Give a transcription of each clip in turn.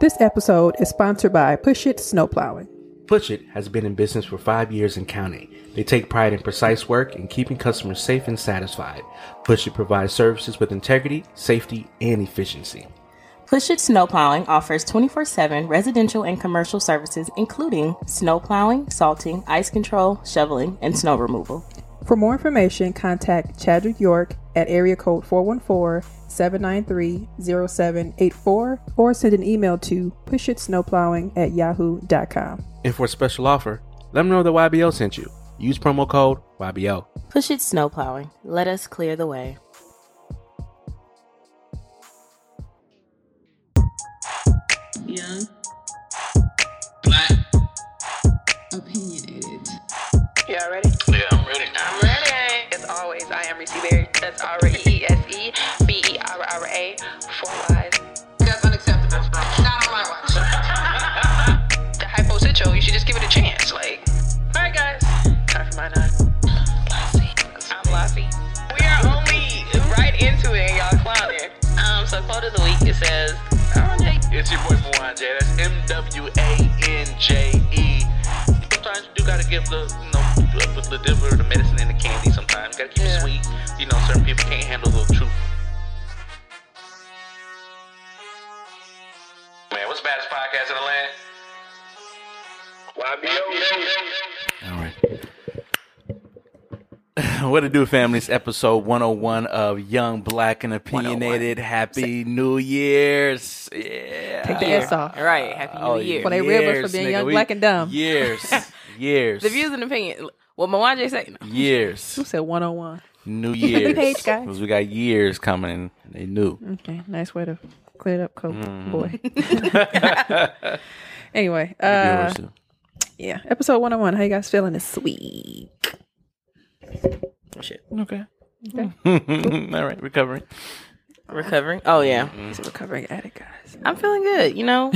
This episode is sponsored by Push It Snow Plowing. Push It has been in business for five years and counting. They take pride in precise work and keeping customers safe and satisfied. Push It provides services with integrity, safety, and efficiency. Push It Snow Plowing offers 24 7 residential and commercial services, including snow plowing, salting, ice control, shoveling, and snow removal. For more information, contact Chadwick York at area code 414-793-0784 or send an email to pushitsnowplowing at yahoo.com. And for a special offer, let them know that YBO sent you. Use promo code YBO. Push It Snow Plowing. Let us clear the way. Young, Black. opinionated. Y'all? Yeah, ready. Berry. That's R E E S E B E R R A. Four Y's. That's unacceptable. Not on my watch. The hypo sitcho, you should just give it a chance. Like, alright, guys. Time for my nine. I'm Lassie. We are only right into it, and y'all clowning. Um, so quote of the week it says, It's your boy Mwanje. That's M W A N J E. Sometimes you do gotta give the, you know, the, the, the, the medicine and the candy sometimes. Gotta keep Yeah. it sweet. You know, certain people can't handle the truth. Man, what's the baddest podcast in the land? YBO. All right. what it do, families? Episode 101 of Young, Black, and Opinionated. Oh Happy New Year's. Yeah. Take the S off. All right. Happy New Oh, Year. For they rib us for years, being nigga. young, We- black, and dumb. Years. years. The views and opinion. What Mwanje say? No. Years. Who said 101? New Year's. page, guys. Because we got years coming and they knew. Okay, nice way to clear it up, coat Mm-hmm. boy. anyway, uh, Viewers, too. yeah, episode 101. How you guys feeling this week? Shit. Okay. Okay. All right. Recovering. Recovering. Oh, yeah. He's a recovering addict, guys. I'm feeling good, you know.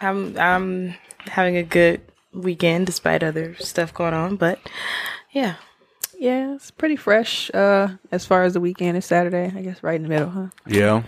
I'm I'm having a good weekend despite other stuff going on, but yeah. Yeah, it's pretty fresh. Uh, as far as the weekend is Saturday, I guess right in the middle, huh? Yeah.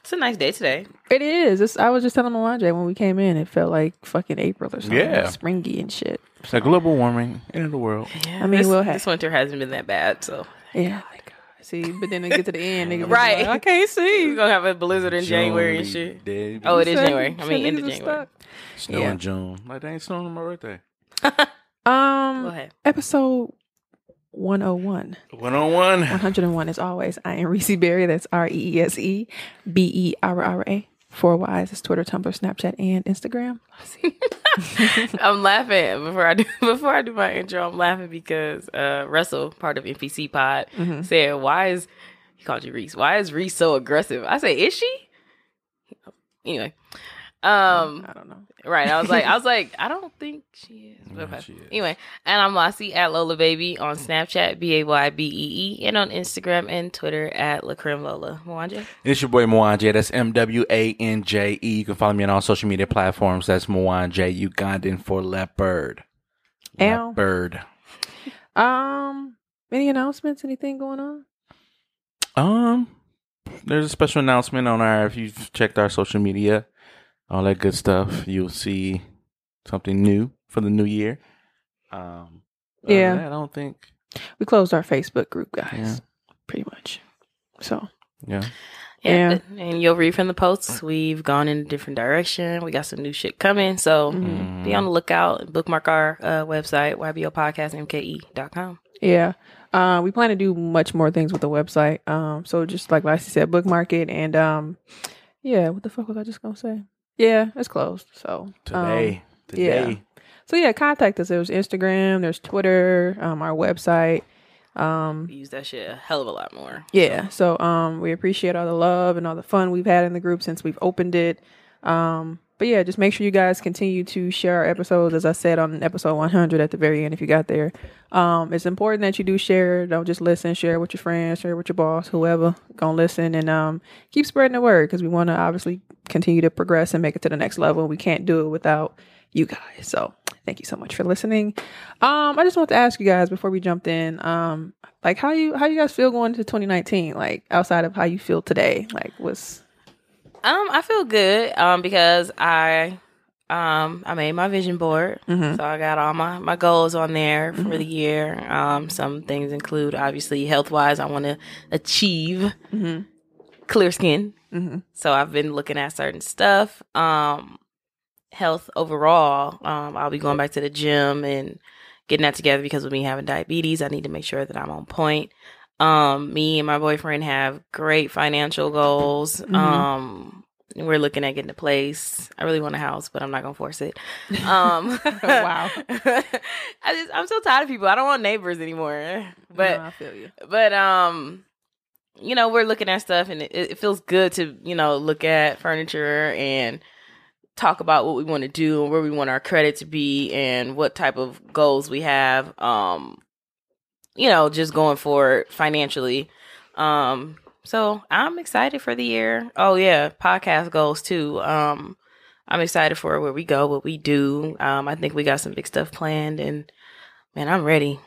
It's a nice day today. It is. It's, I was just telling Mwanje when we came in, it felt like fucking April or something. Yeah. springy and shit. It's like global warming in the world. Yeah, I mean, this, we'll have- this winter hasn't been that bad, so Yeah. Like, see, but then they get to the end, niggas Right. right? Like, I can't see. we're gonna have a blizzard in January and shit. dead. Oh, it is January. I mean, end of are January. Snow Yeah. in June. Like they ain't snowing on my birthday. Um, Go ahead. episode 101. One on one. 101 as always. I am Reese Berry. That's R E E S E B E R R A. Four Y's. It's Twitter, Tumblr, Snapchat, and Instagram. I'm laughing before I do before I do my intro. I'm laughing because uh, Russell, part of NPC Pod, said, "Why is he called you Reese? Why is Reese so aggressive?" I say, "Is she?" Anyway, um, I don't know. right. I was like, I was like, I don't think she is. But okay. she is. Anyway, and I'm Lassie at Lola Baby on Snapchat, B A Y B E E, and on Instagram and Twitter at Lacrim Lola. Mwanje. It's your boy Mwanje. That's M W A N J E. You can follow me on all social media platforms. That's Mwanje Ugandan for leopard. Ow. Leopard. Um, any announcements? Anything going on? Um, there's a special announcement on our. If you've checked our social media, all that good stuff, you'll see something new for the new year. Um, Yeah. that, I don't think. We closed our Facebook group, guys. Yeah. Pretty much. So Yeah. Yeah, Yeah. th- and you'll read from the posts. We've gone in a different direction. We got some new shit coming, so Mm-hmm. be on the lookout. And bookmark our uh, website, ybopodcastmke.com. yeah, uh, we plan to do much more things with the website. Um, so just like Lassie said, bookmark it, and um, yeah. What the fuck was I just gonna say? Yeah, it's closed. So um, Today. yeah. Today. So yeah, contact us. There's Instagram, there's Twitter, um, our website. Um, We use that shit a hell of a lot more. yeah. So um, we appreciate all the love and all the fun we've had in the group since we've opened it. Um, but yeah, just make sure you guys continue to share our episodes, as I said on episode 100 at the very end. If you got there, um, it's important that you do share. Don't just listen. Share with your friends. Share with your boss, whoever gonna listen, and um, keep spreading the word because we want to obviously continue to progress and make it to the next level. We can't do it without you guys. So thank you so much for listening. Um, I just want to ask you guys before we jumped in, um, like how you how you guys feel going to 2019, like outside of how you feel today, like what's Um, I feel good. Um, because I, um, I made my vision board, Mhm. so I got all my my goals on there for the year. Um, some things include obviously health wise, I want to achieve Mhm. clear skin. Mhm. So I've been looking at certain stuff. Um, health overall. Um, I'll be going back to the gym and getting that together because with me having diabetes, I need to make sure that I'm on point. Um, me and my boyfriend have great financial goals. Mhm. Um, we're looking at getting a place. I really want a house, but I'm not gonna force it. Um, Wow. I just I'm so tired of people. I don't want neighbors anymore. But No, I feel you. but um you know we're looking at stuff and it, it feels good to you know look at furniture and talk about what we want to do and where we want our credit to be and what type of goals we have um you know just going forward financially um so i'm excited for the year oh yeah podcast goals too um i'm excited for where we go what we do um i think we got some big stuff planned and man i'm ready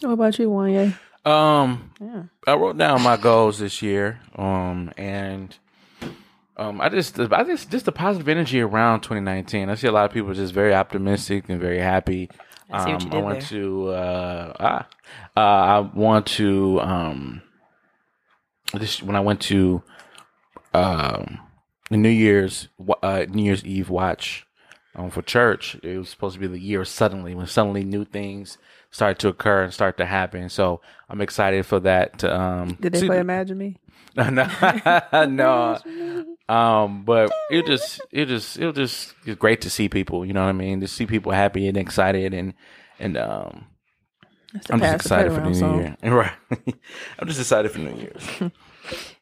What about you, Mwanje? Um, Yeah. I wrote down my goals this year. Um, and um, I just, I just, just the positive energy around 2019. I see a lot of people just very optimistic and very happy. I see what you Um, I want there. to, uh, ah, uh, I want to, um, this when I went to, um, the New Year's, uh, New Year's Eve watch, um, for church. It was supposed to be the year suddenly when suddenly new things start to occur and start to happen. So I'm excited for that. To, um, Did they play Imagine Me? no, no. Um, but it just, it just, it just it's great to see people. You know what I mean? To see people happy and excited, and and um, I'm just excited for Playground New song. Year. Right? I'm just excited for New Year's.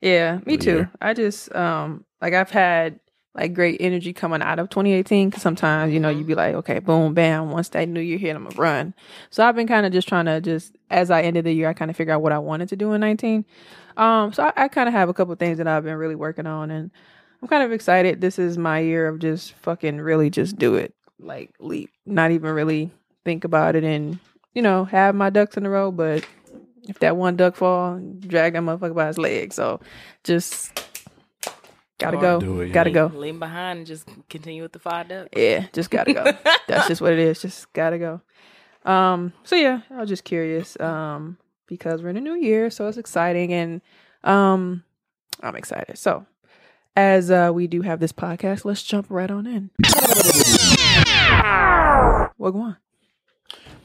Yeah, me too. I just um like I've had like great energy coming out of 2018 because sometimes you know you'd be like okay boom bam once that new year hit I'm gonna run. So I've been kind of just trying to just as I ended the year I kind of figure out what I wanted to do in 19. Um, so I, I kind of have a couple things that I've been really working on and I'm kind of excited. This is my year of just fucking really just do it like leap, not even really think about it and you know have my ducks in a row, but if that one duck fall, drag that motherfucker by his leg. So just gotta go. do it, yeah. Gotta go. lean behind and just continue with the five ducks Yeah, just gotta go. That's just what it is. Just gotta go. Um, so yeah, I was just curious. Um, because we're in a new year, so it's exciting and um I'm excited. So as uh we do have this podcast, let's jump right on in. What go on?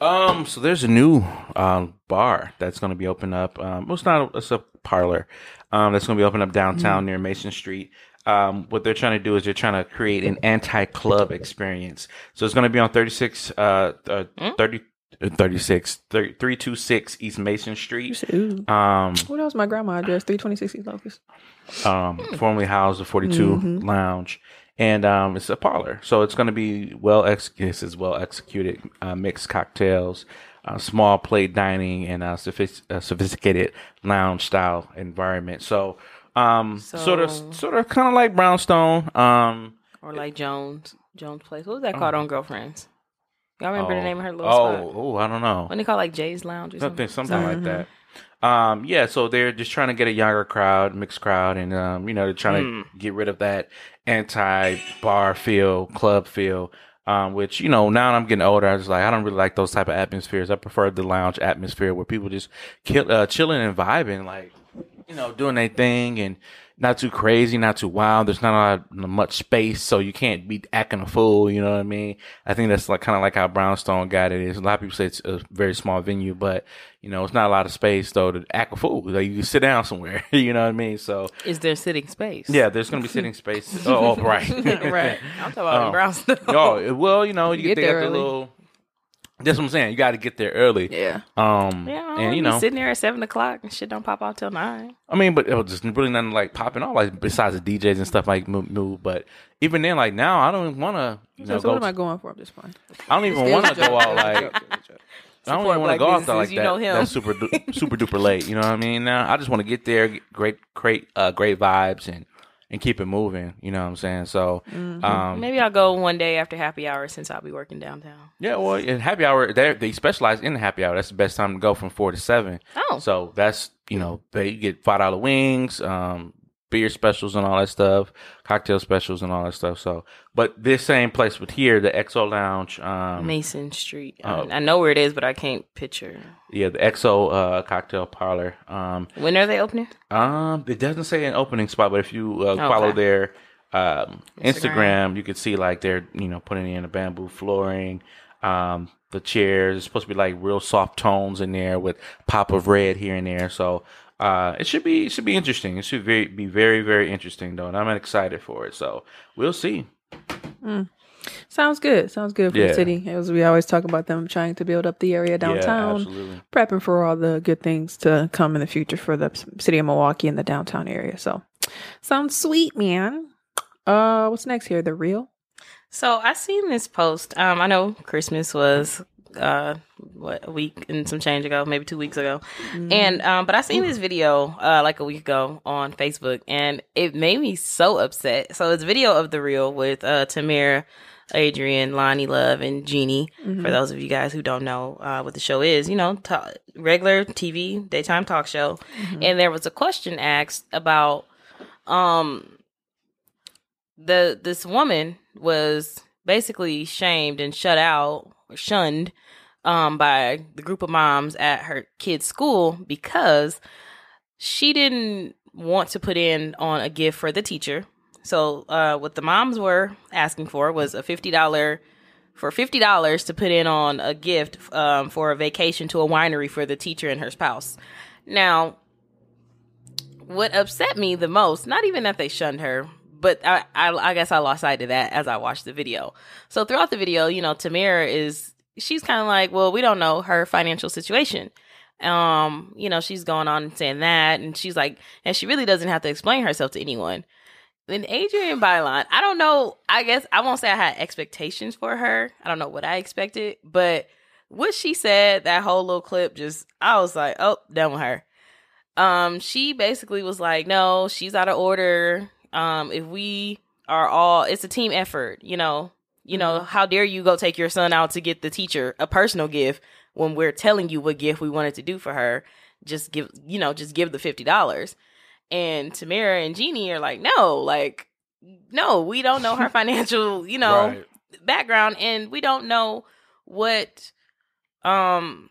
Um, so there's a new um bar that's going to be open up. Um, well, it's not. A, it's a parlor. Um, that's going to be open up downtown near Mason Street. Um, what they're trying to do is they're trying to create an anti-club experience. So it's going to be on 36, uh, uh 30, uh, 36, 30, 326 East Mason Street. said. Um, What else? My grandma address, three twenty six East Locust. um, formerly housed the 42 Mhm. Lounge. And um, it's a parlor. So it's going to be well executed, is well executed, uh, mixed cocktails, uh, small plate dining, and uh, sophis- uh, sophisticated lounge style environment. So, um, sort of, sort of kind of like Brownstone. Um, or like jones jones place what was that called on girlfriends y'all remember the oh, name of her little oh, spot oh, I don't know. when they call like jay's lounge or something something, something like that. Um, yeah, so they're just trying to get a younger crowd, mixed crowd, and um, you know, they're trying Mm. to get rid of that anti-bar feel, club feel. Um, which you know, now I'm getting older, I was like, I don't really like those type of atmospheres. I prefer the lounge atmosphere where people just kill, uh, chilling and vibing, like you know, doing their thing and not too crazy, not too wild. There's not a lot, much space, so you can't be acting a fool. You know what I mean? I think that's like kind of like how Brownstone got it is. A lot of people say it's a very small venue, but you know, it's not a lot of space though to act a fool. Like you can sit down somewhere. you know what I mean? So is there sitting space yeah, there's gonna be sitting space. oh, oh, right, right i'm talking about in oh. brownstone oh, well, you know, you, Get get, they there got the little. That's what I'm saying. You got to get there early. Yeah. Um, yeah, and you know, sitting there at seven o'clock and shit don't pop out till nine. I mean, but it was just really nothing like popping off, like besides the DJs and stuff like move. move. But even then, like now, I don't want to, you So, know, so what am I going for? at this point? I don't even want to go out like. I don't even want to go out there like you that. know him. That's super du- super duper late. You know what I mean? Now I just want to get there, get great, great, uh, great vibes, and and keep it moving. You know what I'm saying? So, Mm-hmm. um, Maybe I'll go one day after happy hour since I'll be working downtown. yeah. Well, in happy hour, they they specialize in the happy hour. That's the best time to go from four to seven. Oh, So that's you know they get five dollar wings, um, beer specials and all that stuff, cocktail specials and all that stuff. So, but this same place, but here the XO Lounge, um, Mason Street. I, Oh. I know where it is, but I can't picture. yeah, the XO uh, cocktail parlor. Um, When are they opening? um, it doesn't say an opening spot, but if you uh, Okay. follow their um, Instagram. Instagram. you can see like they're you know putting in the bamboo flooring, um, the chairs. It's supposed to be like real soft tones in there with pop of red here and there. So uh, it should be it should be interesting. It should very, be very very interesting though, and I'm excited for it. So we'll see. Sounds good. Sounds good for Yeah. the city. As we always talk about them trying to build up the area downtown, absolutely. prepping for all the good things to come in the future for the city of Milwaukee and the downtown area. So, sounds sweet, man. Uh, what's next here? The real. So I seen this post. Um, I know Christmas was uh what a week and some change ago, maybe two weeks ago, and um, but I seen this video uh like a week ago on Facebook, and it made me so upset. So it's a video of the real with uh Tamera, Adrienne, Loni Love, and Jeannie. For those of you guys who don't know uh, what the show is, you know, ta regular TV daytime talk show, and there was a question asked about um the this woman was basically shamed and shut out shunned um by the group of moms at her kid's school because she didn't want to put in on a gift for the teacher. So uh what the moms were asking for was a $50 for $50 to put in on a gift um for a vacation to a winery for the teacher and her spouse. Now, what upset me the most, not even that they shunned her, but I, I, I guess I lost sight of that as I watched the video. So throughout the video, you know, Tamera is she's kind of like, well, we don't know her financial situation. Um, you know, she's going on and saying that, and she's like, and she really doesn't have to explain herself to anyone. Then Adrienne Bailon, I don't know. I guess I won't say I had expectations for her. I don't know what I expected, but what she said, that whole little clip, just I was like, oh, done with her um she basically was like no she's out of order um if we are all it's a team effort you know? You know how dare you go take your son out to get the teacher a personal gift when we're telling you what gift we wanted to do for her? Just give you know just give the $50 and tamera and jeannie are like no like no we don't know her financial you know Right. background and we don't know what um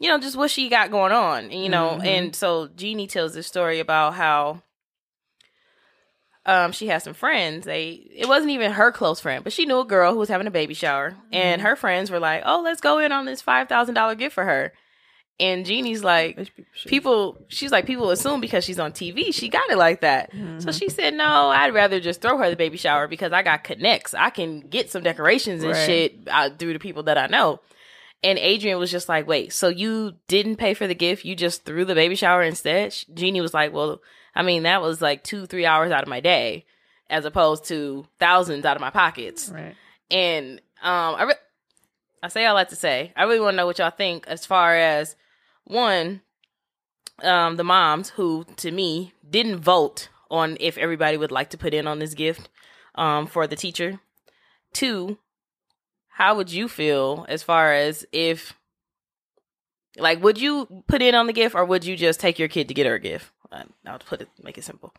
you know just what she got going on you know? Mhm. and so jeannie tells this story about how um she has some friends. They it wasn't even her close friend but she knew a girl who was having a baby shower. And her friends were like oh let's go in on this $5000 gift for her. And jeannie's like people she's like people assume because she's on tv she got it like that. So she said no i'd rather just throw her the baby shower because i got connects. I can get some decorations and Right. shit uh, through the people that i know. And adrienne was just like wait so you didn't pay for the gift? You just threw the baby shower instead? Jeannie was like well i mean that was like two three hours out of my day as opposed to thousands out of my pockets Right. and um, I re- I say all that to say I really want to know what y'all think as far as one, um, the moms who to me didn't vote on if everybody would like to put in on this gift um for the teacher. Two, how would you feel as far as if like would you put in on the gift or would you just take your kid to get her a gift? I'll put it make it simple.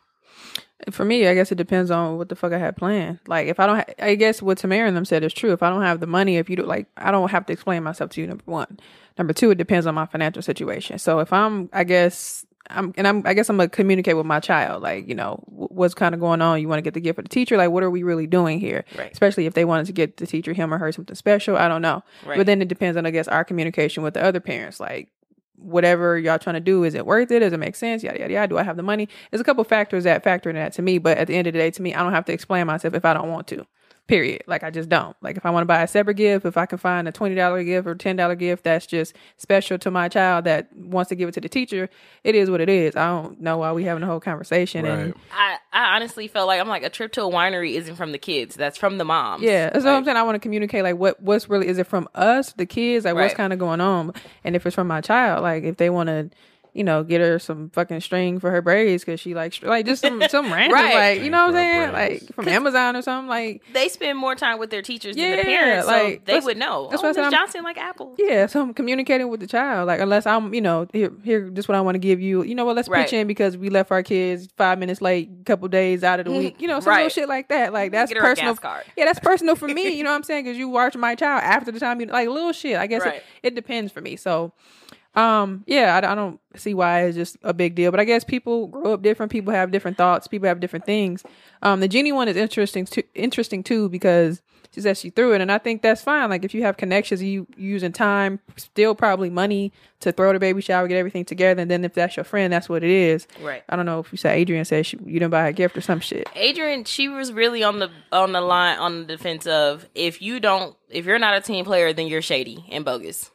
For me, I guess it depends on what the fuck I had planned. Like, if I don't, ha- I guess what Tamera and them said is true. If I don't have the money, if you do, like, I don't have to explain myself to you. Number one, number two, it depends on my financial situation. So if I'm, I guess, I'm, and I'm, I guess I'm gonna communicate with my child. Like, you know, what's kind of going on? You want to get the gift for the teacher? Like, what are we really doing here? Right. Especially if they wanted to get the teacher him or her something special. I don't know. Right. But then it depends on, I guess, our communication with the other parents. Like, whatever y'all trying to do, is it worth it? Does it make sense? Yada yada yada. Do I have the money? There's a couple factors that factor in that to me, but at the end of the day, to me, I don't have to explain myself if I don't want to. Period. Like I just don't. Like if I want to buy a separate gift, if I can find a twenty dollar gift or ten dollar gift that's just special to my child that wants to give it to the teacher, it is what it is. I don't know why we having a whole conversation and I, I honestly felt like I'm like a trip to a winery isn't from the kids. That's from the moms. Yeah, that's what I'm saying. I want to communicate like what what's really is it from us, the kids, like what's kind of going on, and if it's from my child, like if they want to you know, get her some fucking string for her braids because she likes like just some some random Right. like you know what I'm saying braids. like from Amazon or something like They spend more time with their teachers than Yeah, the parents, like, so they would know. that's oh, what I said, Miss I'm- Johnson like apples. yeah. So I'm communicating with the child like unless I'm you know here here this what I want to give you you know what let's Right. pitch in because we left our kids five minutes late a couple days out of the week you know some little shit like that like that's Get her a personal gas card. yeah that's personal for me you know what I'm saying because you watch my child after the time you like little shit I guess Right. it, it depends for me so. Um. Yeah, I, I don't see why it's just a big deal, but I guess people grow up different. People have different thoughts. People have different things. Um. The Jeannie one is interesting. Too, interesting too because she said she threw it, and I think that's fine. Like if you have connections, you using time, still probably money to throw the baby shower, get everything together, and then if that's your friend, that's what it is. Right. I don't know if you said Adrienne said she, you didn't buy a gift or some shit. Adrienne, she was really on the on the line on the defense of if you don't if you're not a team player, then you're shady and bogus.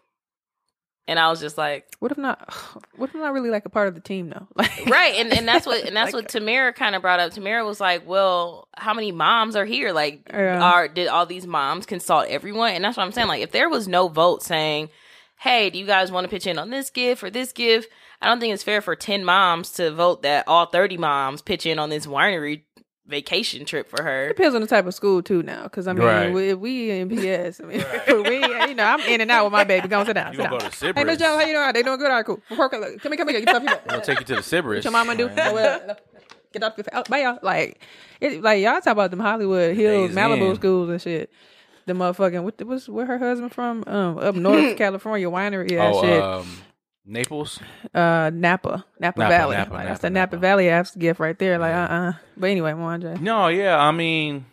And I was just like, What if not? What if I'm not really like a part of the team though? Like right, and, and that's what and that's Like- what Tamera kind of brought up. Tamera was like, well, how many moms are here? Like, Yeah. are did all these moms consult everyone? And that's what I'm saying. Like, if there was no vote saying, hey, do you guys want to pitch in on this gift or this gift? I don't think it's fair for ten moms to vote that all thirty moms pitch in on this winery vacation trip for her. Depends on the type of school too now, because I mean, Right. we, we in PS, I mean, we, you know, I'm in and out with my baby. Go on, sit down, You sit gonna down. go to Hey, Miss Sybaris. Jones, how you doing? They doing good? All right, cool. Okay, look, come here, come here. Get stuff here. We'll take you to the Sybaris. What your mama do? Well, get off your face. Bye, y'all. Like, it, like y'all talk about them Hollywood Hills, Days Malibu in. schools and shit. The motherfucking what? What's where her husband from? Um, up north California winery. Yeah, Oh, shit. um, Naples. uh, Napa, Napa, Napa, Valley. Napa, like, that's Napa, the Napa. Valley app's gift right there. Like, uh, uh But anyway, Mwanje. No, yeah, I mean,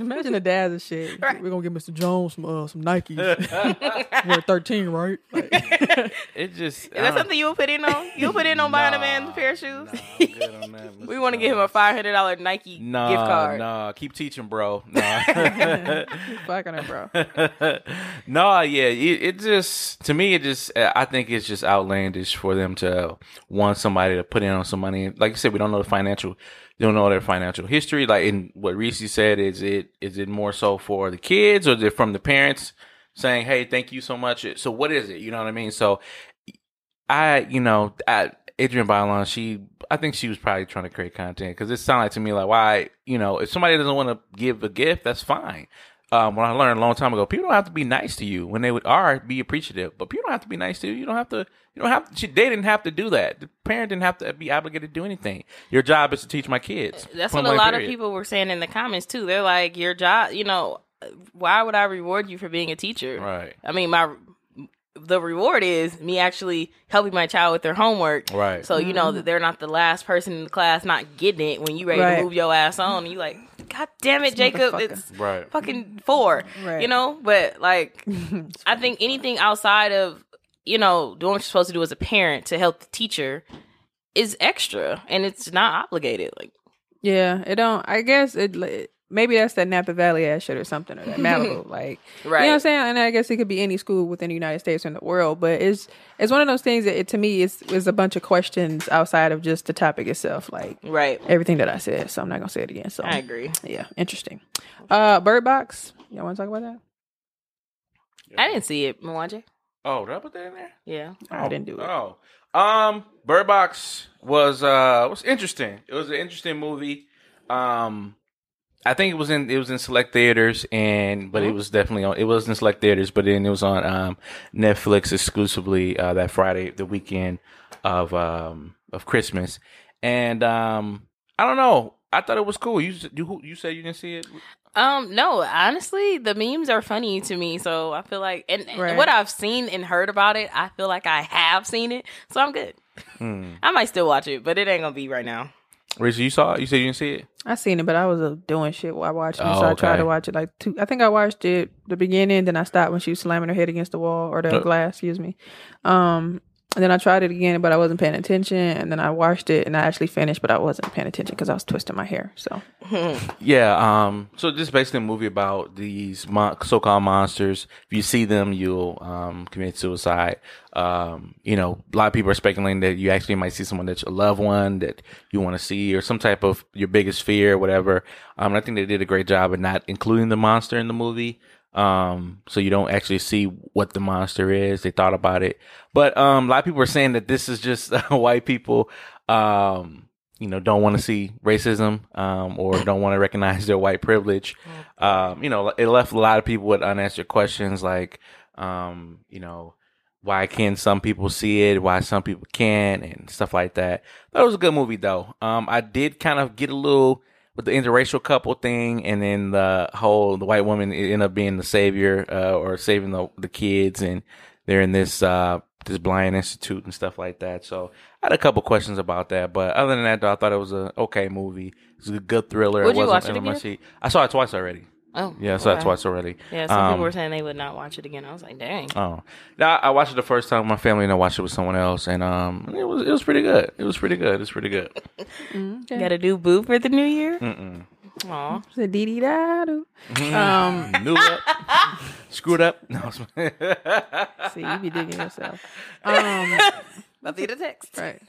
Imagine the dads and shit. We're gonna give Mr. Jones some uh, some Nikes. We're 13, right? Like, it just. Is that something you would put in on? You would put in on buying a man a pair of shoes? I'm good on that, we want to give him a five hundred dollar Nike Nah, gift card. nah, keep teaching, bro. Nah. fucking it, bro. no, yeah, it, it just to me, it just uh, I think it's just outlandish for them to want somebody to put in on some money. Like you said, we don't know the financial, we don't know their financial history. Like in what Reese said, is it is it more so for the kids or is it from the parents saying, "Hey, thank you so much"? So what is it? You know what I mean? So I, you know, I, Adrienne Bailon, she, I think she was probably trying to create content because it sounded like to me like, why, you know, if somebody doesn't want to give a gift, that's fine. Um, when I learned a long time ago, people don't have to be nice to you when they would are be appreciative, but people don't have to be nice to you. You don't have to. You don't have. To, they didn't have to do that. The parent didn't have to be obligated to do anything. Your job is to teach my kids. That's what a lot period. of people were saying in the comments too. They're like, your job, you know, why would I reward you for being a teacher? Right. I mean, my the reward is me actually helping my child with their homework. Right. So you know that they're not the last person in the class not getting it when you ready Right. to move your ass on. And you like, God damn it, Jacob, it's Right. fucking four. Right. You know, but like, I think anything outside of you know doing what you're supposed to do as a parent to help the teacher is extra, and it's not obligated. Like, Yeah, it don't. I guess it. It- Maybe that's that Napa Valley ass shit or something, or that Malibu. like, right. you know what I'm saying? And I guess it could be any school within the United States or in the world. But it's it's one of those things that it, to me is is a bunch of questions outside of just the topic itself, like right. everything that I said. So I'm not gonna say it again. So I agree. Yeah, interesting. Uh, Bird Box. Y'all want to talk about that? I didn't see it, Mwanje. Oh, did I put that in there? Yeah. I didn't do it. Oh, um, Bird Box was uh was interesting. It was an interesting movie. Um, I think it was in it was in select theaters, and but it was definitely on. It was in select theaters, but then it was on um Netflix exclusively uh, that Friday, the weekend of um of Christmas, and um I don't know. I thought it was cool. You you you said you didn't see it. Um, no, honestly, the memes are funny to me, so I feel like, and, and Right. what I've seen and heard about it, I feel like I have seen it, so I'm good. Hmm. I might still watch it, but it ain't gonna be right now. Richie, you saw it? You said you didn't see it. I seen it, but I was uh, doing shit while watching it, Oh, so I tried to watch it like two. I think I watched it the beginning, then I stopped when she was slamming her head against the wall or the Uh. glass. Excuse me. Um, and then I tried it again, but I wasn't paying attention. And then I washed it, and I actually finished, but I wasn't paying attention because I was twisting my hair. So Yeah, um, so this is basically a movie about these mon- so-called monsters. If you see them, you'll um, commit suicide. Um, you know, a lot of people are speculating that you actually might see someone that's a loved one that you want to see, or some type of your biggest fear, or whatever. Um, I think they did a great job of not including the monster in the movie. Um, so you don't actually see what the monster is. They thought about it, but um, a lot of people are saying that this is just white people, um, you know, don't want to see racism, um, or don't want to recognize their white privilege. Um, you know, it left a lot of people with unanswered questions, like, um, you know, why can some people see it, why some people can't, and stuff like that. That was a good movie, though. Um, I did kind of get a little with the interracial couple thing, and then the whole the white woman end up being the savior uh, or saving the the kids, and they're in this uh, this blind institute and stuff like that. So I had a couple questions about that, but other than that, though, I thought it was a okay movie. It was a good thriller. Would you wasn't watch it again? I saw it twice already. Oh, Yeah, So saw it okay. twice already. Yeah, some Um, people were saying they would not watch it again. I was like, dang. Oh, now I watched it the first time with my family, and I watched it with someone else, and um, it was it was pretty good. It was pretty good. It's pretty good. You got a new boo for the new year? Mm-mm. Aw. Said dee dee da do. Um, Knew up, screwed up. No, see, you be digging yourself. Um, About to get a text. right.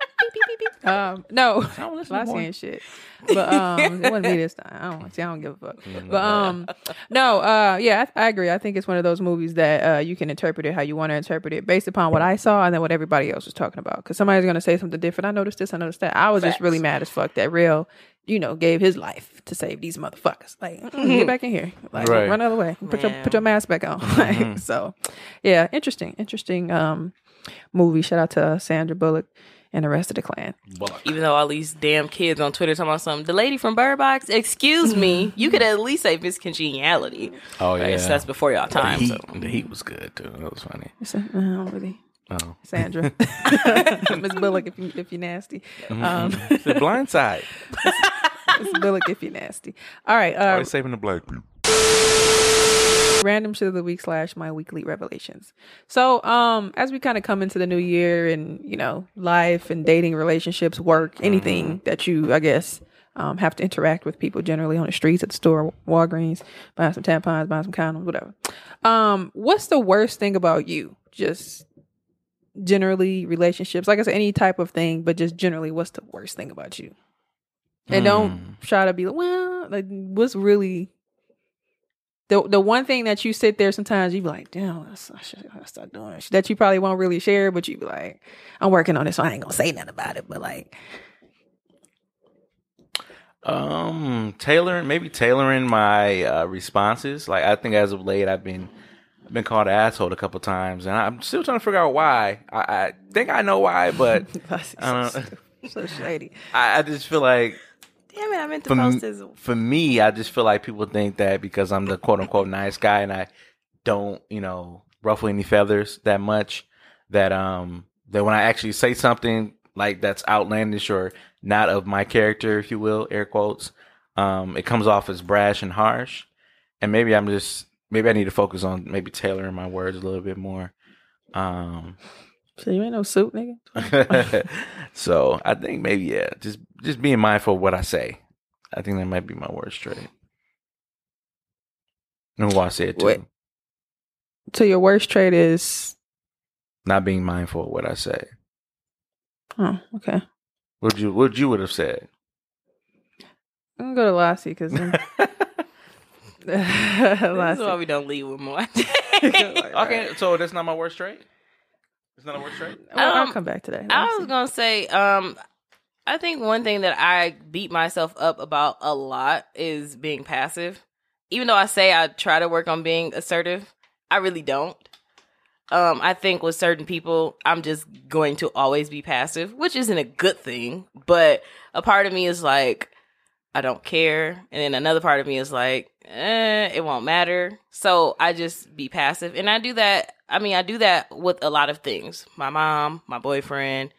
Beep, beep, beep, beep. Um, no, don't listen Lassie anymore. shit. But um, it wasn't me this time. I don't see. I don't give a fuck. But um, no, uh, yeah, I, I agree. I think it's one of those movies that uh, you can interpret it how you want to interpret it based upon what I saw and then what everybody else was talking about. Because somebody's gonna say something different. I noticed this. I noticed that. I was just really mad as fuck that real. You know, gave his life to save these motherfuckers. Like, mm, get back in here. Like, Right. run the other way. Put your put your mask back on. Like, so, yeah, interesting, interesting um movie. Shout out to uh, Sandra Bullock and the rest of the clan. Even though all these damn kids on Twitter talking about something, the lady from Bird Box, excuse me, you could at least say Miss Congeniality. Oh I guess yeah, that's before y'all the time. heat, So. the heat was good too. That was funny. It's a- I don't really. Oh, Sandra, Miss Bullock, if you if you're nasty, um, it's the blind side. Miss Bullock, if you're nasty. All right, uh, Always saving the black people. Random shit of the week slash my weekly revelations. So, um, as we kind of come into the new year and you know life and dating, relationships, work, anything that you, I guess, um, have to interact with people generally on the streets, at the store, Walgreens, buying some tampons, buying some condoms, whatever. Um, what's the worst thing about you? Just generally relationships, like I said, any type of thing, but just generally, what's the worst thing about you? And don't try to be like, well, like, what's really the the one thing that you sit there sometimes you be like, damn, I should I start doing that you probably won't really share, but you be like, I'm working on it, so I ain't gonna say nothing about it. But like, Um, tailoring maybe tailoring my uh, responses. Like I think as of late, I've been I've been called an asshole a couple times, and I'm still trying to figure out why. I, I think I know why, but I don't. so shady. I, I just feel like It, I meant to for, post for me, I just feel like people think that because I'm the quote unquote nice guy and I don't, you know, ruffle any feathers that much, that um that when I actually say something like that's outlandish or not of my character, if you will, air quotes, um, it comes off as brash and harsh. And maybe I'm just maybe I need to focus on maybe tailoring my words a little bit more. Um So you ain't no suit, nigga. so I think maybe yeah, just just being mindful of what I say. I think that might be my worst trait. And who I say it to. Wait. So your worst trait is, Not being mindful of what I say. oh, okay. What you what you would have said. I'm gonna go to Lassie because This is why we don't leave with more. okay, so that's not my worst trait? It's not a worst trait? Well, I'll Um, come back to that. I Lassie. was gonna say, um, I think one thing that I beat myself up about a lot is being passive. Even though I say I try to work on being assertive, I really don't. Um, I think with certain people, I'm just going to always be passive, which isn't a good thing. But a part of me is like, I don't care, and then another part of me is like, eh, it won't matter. So I just be passive, and I do that. I mean, I do that with a lot of things. My mom, my boyfriend,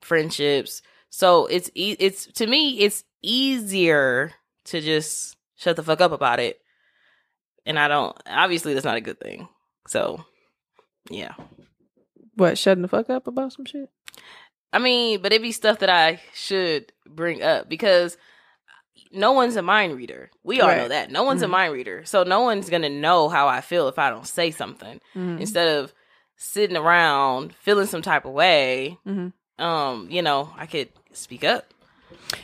friendships. So it's e- it's to me, it's easier to just shut the fuck up about it, and I don't. Obviously, that's not a good thing. So, yeah. what shutting the fuck up about some shit. I mean, but it'd be stuff that I should bring up because no one's a mind reader. We all know that. No one's Mhm. a mind reader. So no one's going to know how I feel if I don't say something. Mhm. Instead of sitting around feeling some type of way, Mhm. um, you know, I could speak up.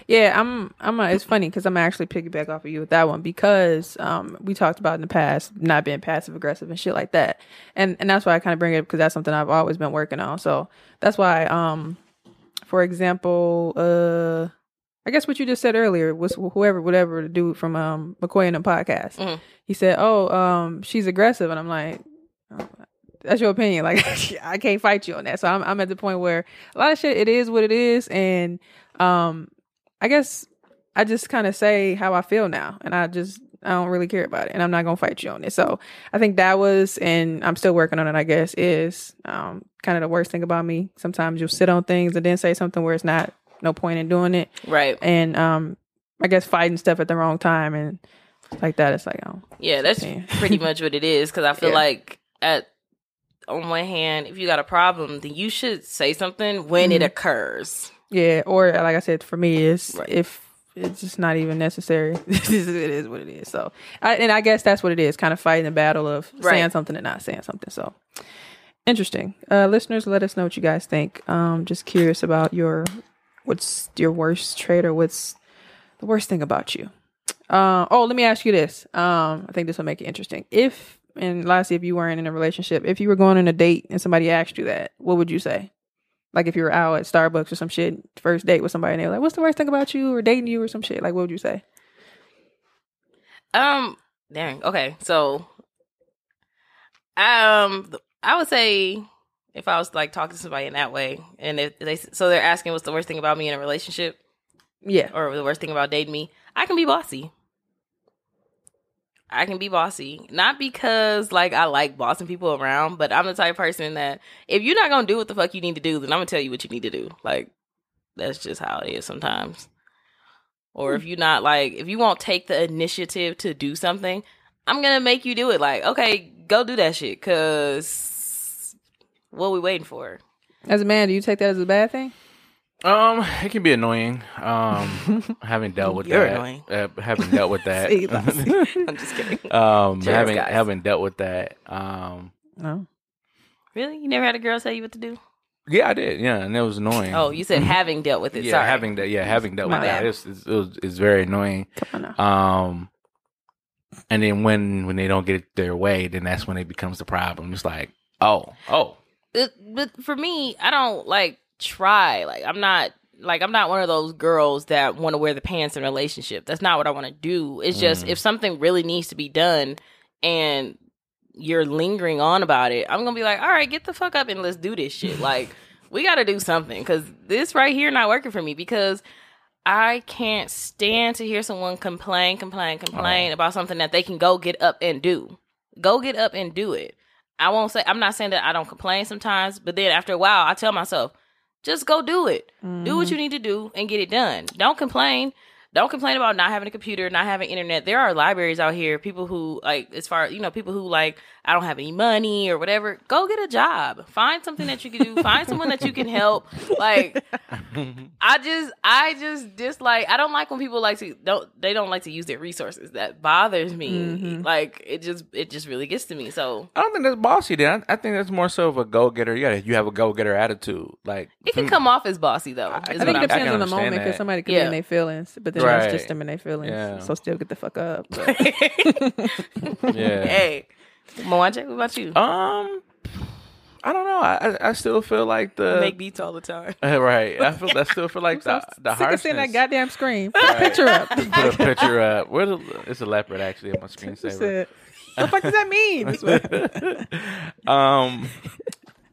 Yeah, I'm. I'm. A, it's funny because I'm actually piggyback off of you with that one because um we talked about in the past not being passive aggressive and shit like that, and and that's why I kind of bring it up because that's something I've always been working on. So that's why um, for example, uh, I guess what you just said earlier was whoever, whatever the dude from um McCoy and the podcast. Mhm. He said, "Oh, um, she's aggressive," and I'm like. oh, That's your opinion. Like I can't fight you on that. So I'm I'm at the point where a lot of shit it is what it is, and um I guess I just kind of say how I feel now, and I just I don't really care about it, and I'm not gonna fight you on it. So I think that was, and I'm still working on it. I guess is um, kind of the worst thing about me. Sometimes you'll sit on things and then say something where it's not no point in doing it, Right. and um, I guess fighting stuff at the wrong time and like that. It's like oh Yeah, that's pretty much what it is. Because I feel Yeah. like at on one hand, if you got a problem, then you should say something when it Mhm. occurs. yeah. Or like I said, for me, is Right. if it's just not even necessary. it is what it is. So, I, and I guess that's what it is. Kind of fighting the battle of Right. saying something and not saying something. So, interesting. Uh, listeners, let us know what you guys think. Um, just curious about your what's your worst trait or what's the worst thing about you. Uh, oh, let me ask you this. Um, I think this will make it interesting. If and lastly, if you weren't in a relationship, if you were going on a date and somebody asked you that, what would you say? Like if you were out at Starbucks or some shit, first date with somebody, and they were like, "What's the worst thing about you?" or dating you or some shit. Like, what would you say? Um, dang. Okay, so, um, I would say if I was like talking to somebody in that way, and if they so they're asking what's the worst thing about me in a relationship, Yeah, or the worst thing about dating me, I can be bossy. I can be bossy. Not because like I like bossing people around, but I'm the type of person that if you're not gonna do what the fuck you need to do, then I'm gonna tell you what you need to do. Like that's just how it is sometimes. Or if hmm. you're not like if you won't take the initiative to do something, I'm gonna make you do it. Like, okay, go do that shit, cause what we waiting for? as a man, do you take that as a bad thing? Um, it can be annoying. Um, having dealt with You're that, annoying. Uh, having dealt with that. See, that's- I'm just kidding. um, Cheers, having guys. having dealt with that. Um, No. Really? You never had a girl tell you what to do? yeah, I did. Yeah, and it was annoying. Oh, you said having dealt with it. yeah, Sorry. having that. Yeah, having dealt My with that. bad. It's, it's, it was, it's very annoying. Come on now. Um, and then when when they don't get it their way, then that's when it becomes the problem. It's like, oh, oh, it, but for me, I don't like try. Like I'm not like I'm not one of those girls that want to wear the pants in a relationship. That's not what I want to do. It's just Mm. if something really needs to be done and you're lingering on about it, I'm gonna be like, all right, get the fuck up and let's do this shit. like we got to do something because this right here not working for me because. I can't stand to hear someone complain, complain, complain about something that they can go get up and do. Go get up and do it. I won't say I'm not saying that I don't complain sometimes, but then after a while I tell myself, just go do it. Do what mm-hmm. you need to do and get it done. Don't complain. Don't complain about not having a computer, not having internet. There are libraries out here, people who like as far you know, people who like I don't have any money or whatever. Go get a job. Find something that you can do. Find someone that you can help. Like I just I just dislike I don't like when people like to don't they don't like to use their resources. That bothers me. Mhm. Like it just it just really gets to me. So I don't think that's bossy. Then I, I think that's more so of a go getter. Yeah, you have a go getter attitude. Like it can for- come off as bossy though. I- I think it depends on the moment because that. somebody could Yeah. be in their feelings, but then Right. that's just them in their feelings. Yeah. So still get the fuck up. Yeah. Hey, Mwanje, what about you? Um, I don't know. I I, I still feel like the Make beats all the time. Right. I feel I still feel like the the Sick of seeing that harshness. goddamn screen. Put a Right. picture up. Put a picture up. Where the, it's a leopard actually on my She screensaver. "What the fuck does that mean?" um,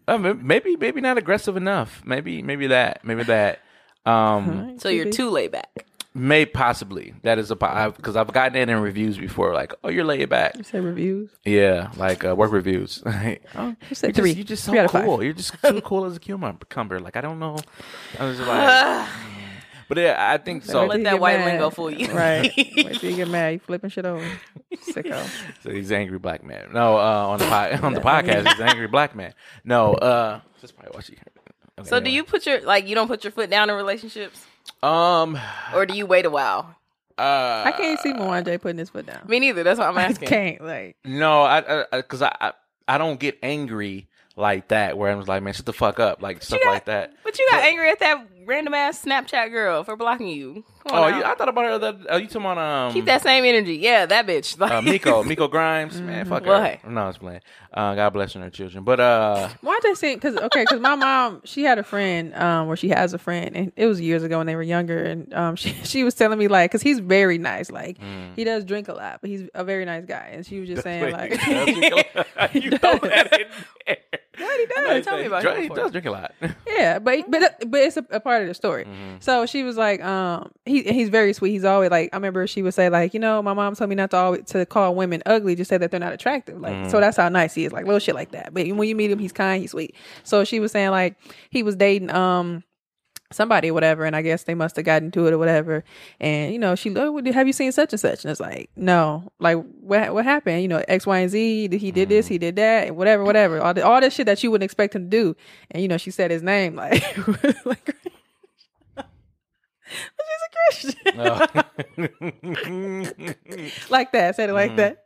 uh, maybe maybe not aggressive enough. Maybe maybe that maybe that. Um, So you're too laid back. May possibly that is a because I've gotten it in reviews before. Like, oh, you're laid back. You say reviews. Yeah, like uh, work reviews. oh, You you're said just, three. you're just so Three out of five. cool. You're just too cool as a cucumber. Like I don't know. I was just like, but yeah, I think so. Don't let that white mad. lingo fool you. Right. Wait till you get mad. You flipping shit over. Sicko. So he's angry black man. No, uh, on the po- on the podcast, he's angry black man. No, uh, that's probably what she. Okay, So do you put your like you don't put your foot down in relationships, Um, or do you wait a while? uh, I can't see Mwanje putting his foot down. Me neither. That's what I'm I asking. can't. Like, No, I because I, I I don't get angry like that. Where I was like, man, shut the fuck up, like stuff got- like that. But you got angry at that random ass Snapchat girl for blocking you. Come Oh, you. I thought about her. That oh, you talking about um, Keep that same energy. Yeah, that bitch. Like, uh, Miko, Miko Grimes, man, fuck Well, her. hey. No, it's playing. Uh, God bless her and her children. But uh, Why I say? Because okay, because my mom she had a friend, um, or she has a friend, and it was years ago when they were younger, and um, she she was telling me like, because he's very nice, like he does drink a lot, but he's a very nice guy, and she was just saying like, you know that in there. what he does. Tell me about Dr- him He does drink a lot. Yeah, but but but it's a, a part of the story. So she was like, um, he he's very sweet. He's always like, I remember she would say like, you know, my mom told me not to always to call women ugly, just say that they're not attractive. Like, so that's how nice he is, like little shit like that. But when you meet him, he's kind, he's sweet. So she was saying like he was dating um somebody or whatever, and I guess they must have gotten to it or whatever. And you know, she, oh, have you seen such and such? And it's like, no, like what what happened? You know, X, Y, and Z. He did this, mm. he did that, and whatever, whatever. All the, all this shit that you wouldn't expect him to do. And you know, she said his name like, like. She's a Christian, oh. like that. Said it like mm. that.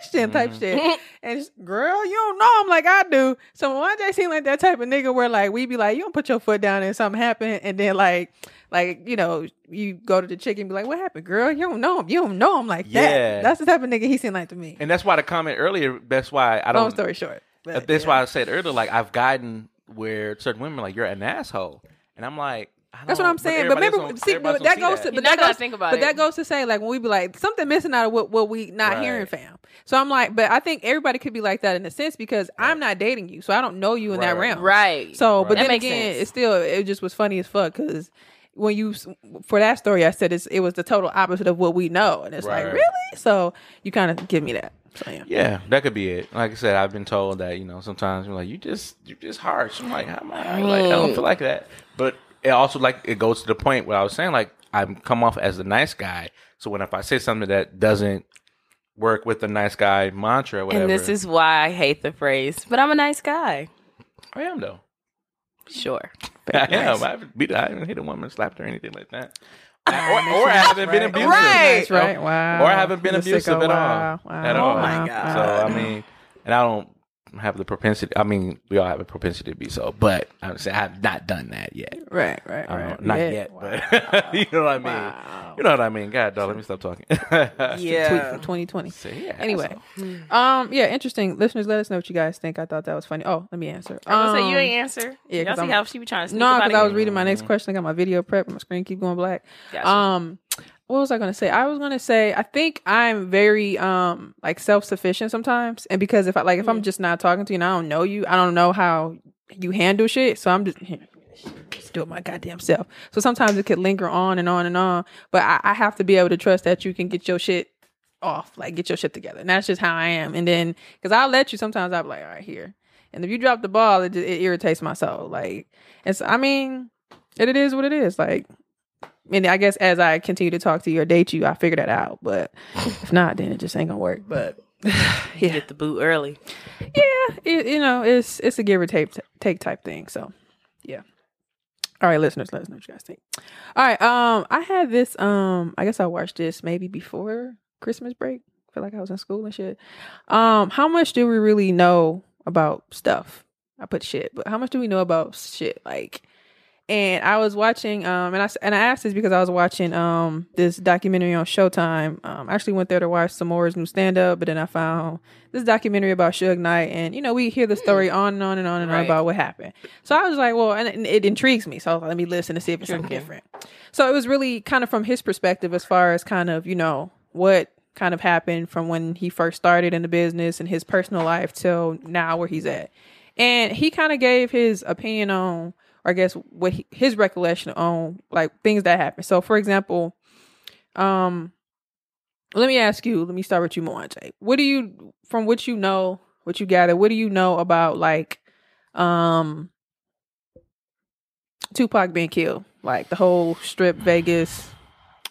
He's a Christian type mm-hmm. shit. And girl, you don't know him like I do. So when one day seem like that type of nigga where like we be like, you don't put your foot down and something happen, and then like, like you know, you go to the chick and be like, what happened, girl? You don't know him. You don't know him like Yeah. that. That's the type of nigga he seemed like to me. and that's why the comment earlier. That's why I don't. Long story short, But, That's yeah. why I said earlier, like I've gotten where certain women are like you're an asshole, and I'm like, That's what I'm saying. But, everybody remember, else see, but that goes see to, that. but that that goes, think about but it. that goes to say, like when we be like something missing out of what, what we not Right. hearing, fam. So I'm like, but I think everybody could be like that in a sense because I'm not dating you, so I don't know you in that realm, Right. So, but That then again, sense. it still it just was funny as fuck because when you for that story, I said it's, it was the total opposite of what we know, and it's like really. So you kind of give me that. So yeah. Yeah, that could be it. Like I said, I've been told that you know sometimes you're like you just you just harsh. I'm like, how am I? Like, I don't feel mm. like that. But it also like it goes to the point where I was saying like I'm come off as the nice guy. So when if I say something that doesn't work with the nice guy mantra, whatever, And this is why I hate the phrase, but I'm a nice guy. I am though. Sure. I am. I haven't beat. I haven't hit a woman, slapped her, anything like that. or, or I haven't been abusive. Right, right. Wow. Or I haven't been You're abusive at Wow. all. Wow. At all. Oh my God. So God. I mean, and I don't have the propensity. I mean, we all have a propensity to be so, but I would say I have not done that yet. Right, right, don't right. know, not Yeah. yet, Wow. but you know what I mean. Wow. You know what I mean. God, dog, let me stop talking. Yeah, tweet from 2020. See, yeah, Anyway, so- um, yeah, interesting. Listeners, let us know what you guys think. I thought that was funny. Oh, let me answer. I was say you Um, ain't answer. yeah, Y'all 'cause see I'm- how she be trying to No, because I was reading my next question. I got my video prep. My screen keep going black. Gotcha. Um, what was I to say? I was to say I think I'm very um like self sufficient sometimes, and because if I like if I'm just not talking to you and I don't know you, I don't know how you handle shit. So I'm just just do it my goddamn self. So sometimes it could linger on and on and on, but I, I have to be able to trust that you can get your shit off, like get your shit together. And that's just how I am. And then because I'll let you sometimes I'll be like, all right, here. And if you drop the ball, it, it irritates my soul. Like it's I mean, it, it is what it is. Like and I guess as I continue to talk to you or date you, I figure that out. But if not, then it just ain't gonna work. But yeah, Get the boot early. yeah, it, you know, it's it's a give or take take type thing. So yeah. All right, listeners, let us know what you guys think. All right, um, I had this. Um, I guess I watched this maybe before Christmas break. I feel like I was in school and shit. Um, how much do we really know about stuff? I put shit, but how much do we know about shit? Like, and I was watching, um, and I and I asked this because I was watching um this documentary on Showtime. Um, I actually went there to watch Samora's new stand up, but then I found this documentary about Suge Knight, and you know we hear the story on and on and on and on about what happened. So I was like, well, and it, it intrigues me, so I was like, let me listen to see if it's something different. So it was really kind of from his perspective, as far as kind of you know what kind of happened from when he first started in the business and his personal life till now where he's at. And he kind of gave his opinion on, or I guess what he, his recollection on like things that happened. So for example, um, let me ask you, let me start with you, Mwanje. What do you, from what you know, what you gather, what do you know about like, um, Tupac being killed? Like the whole strip Vegas,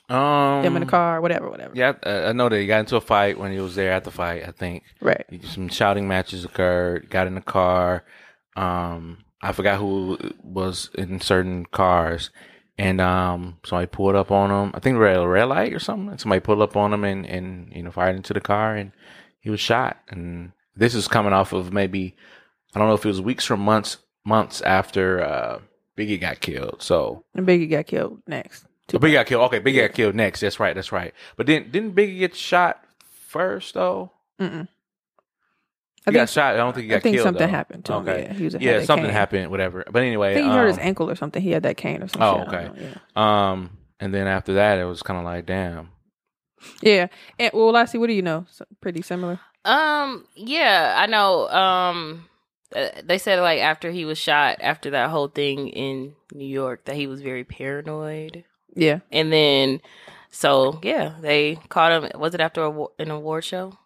um, him in the car, whatever, whatever. Yeah, I, I know that he got into a fight when he was there at the fight. I think Right. some shouting matches occurred. Got in the car. Um, I forgot who was in certain cars, and um, somebody pulled up on him. I think they were at a red light or something. And somebody pulled up on him and and you know fired into the car, and he was shot. And this is coming off of maybe I don't know if it was weeks or months months after uh, Biggie got killed. So And Biggie got killed next. Oh, Biggie got killed. Okay, Biggie got killed next. That's right. That's right. But then didn't Biggie get shot first though? Mm-mm. He got shot. I don't think he got I think killed. something though. happened to him. Okay. Yeah, he was had yeah, something cane. happened. Whatever. But anyway, I think he hurt his um, ankle or something. He had that cane or something. Oh, shit. Okay. know, Yeah. Um, and then after that, it was kind of like, damn. Yeah. And well, Lassie, what do you know? So, pretty similar. Um, yeah, I know. Um, uh, they said like after he was shot, after that whole thing in New York, that he was very paranoid, Yeah. and then so yeah, they caught him. Was it after a, an award show?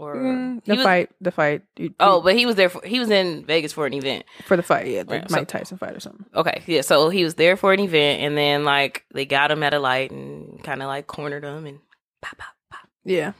Or Mm, the was- fight. The fight. Oh, but he was there. For, he was in Vegas for an event. for the fight. Yeah, the Right, so- Mike Tyson fight or something. Okay, yeah. So he was there for an event, and then like they got him at a light and kind of like cornered him and pop, pop, pop. Yeah.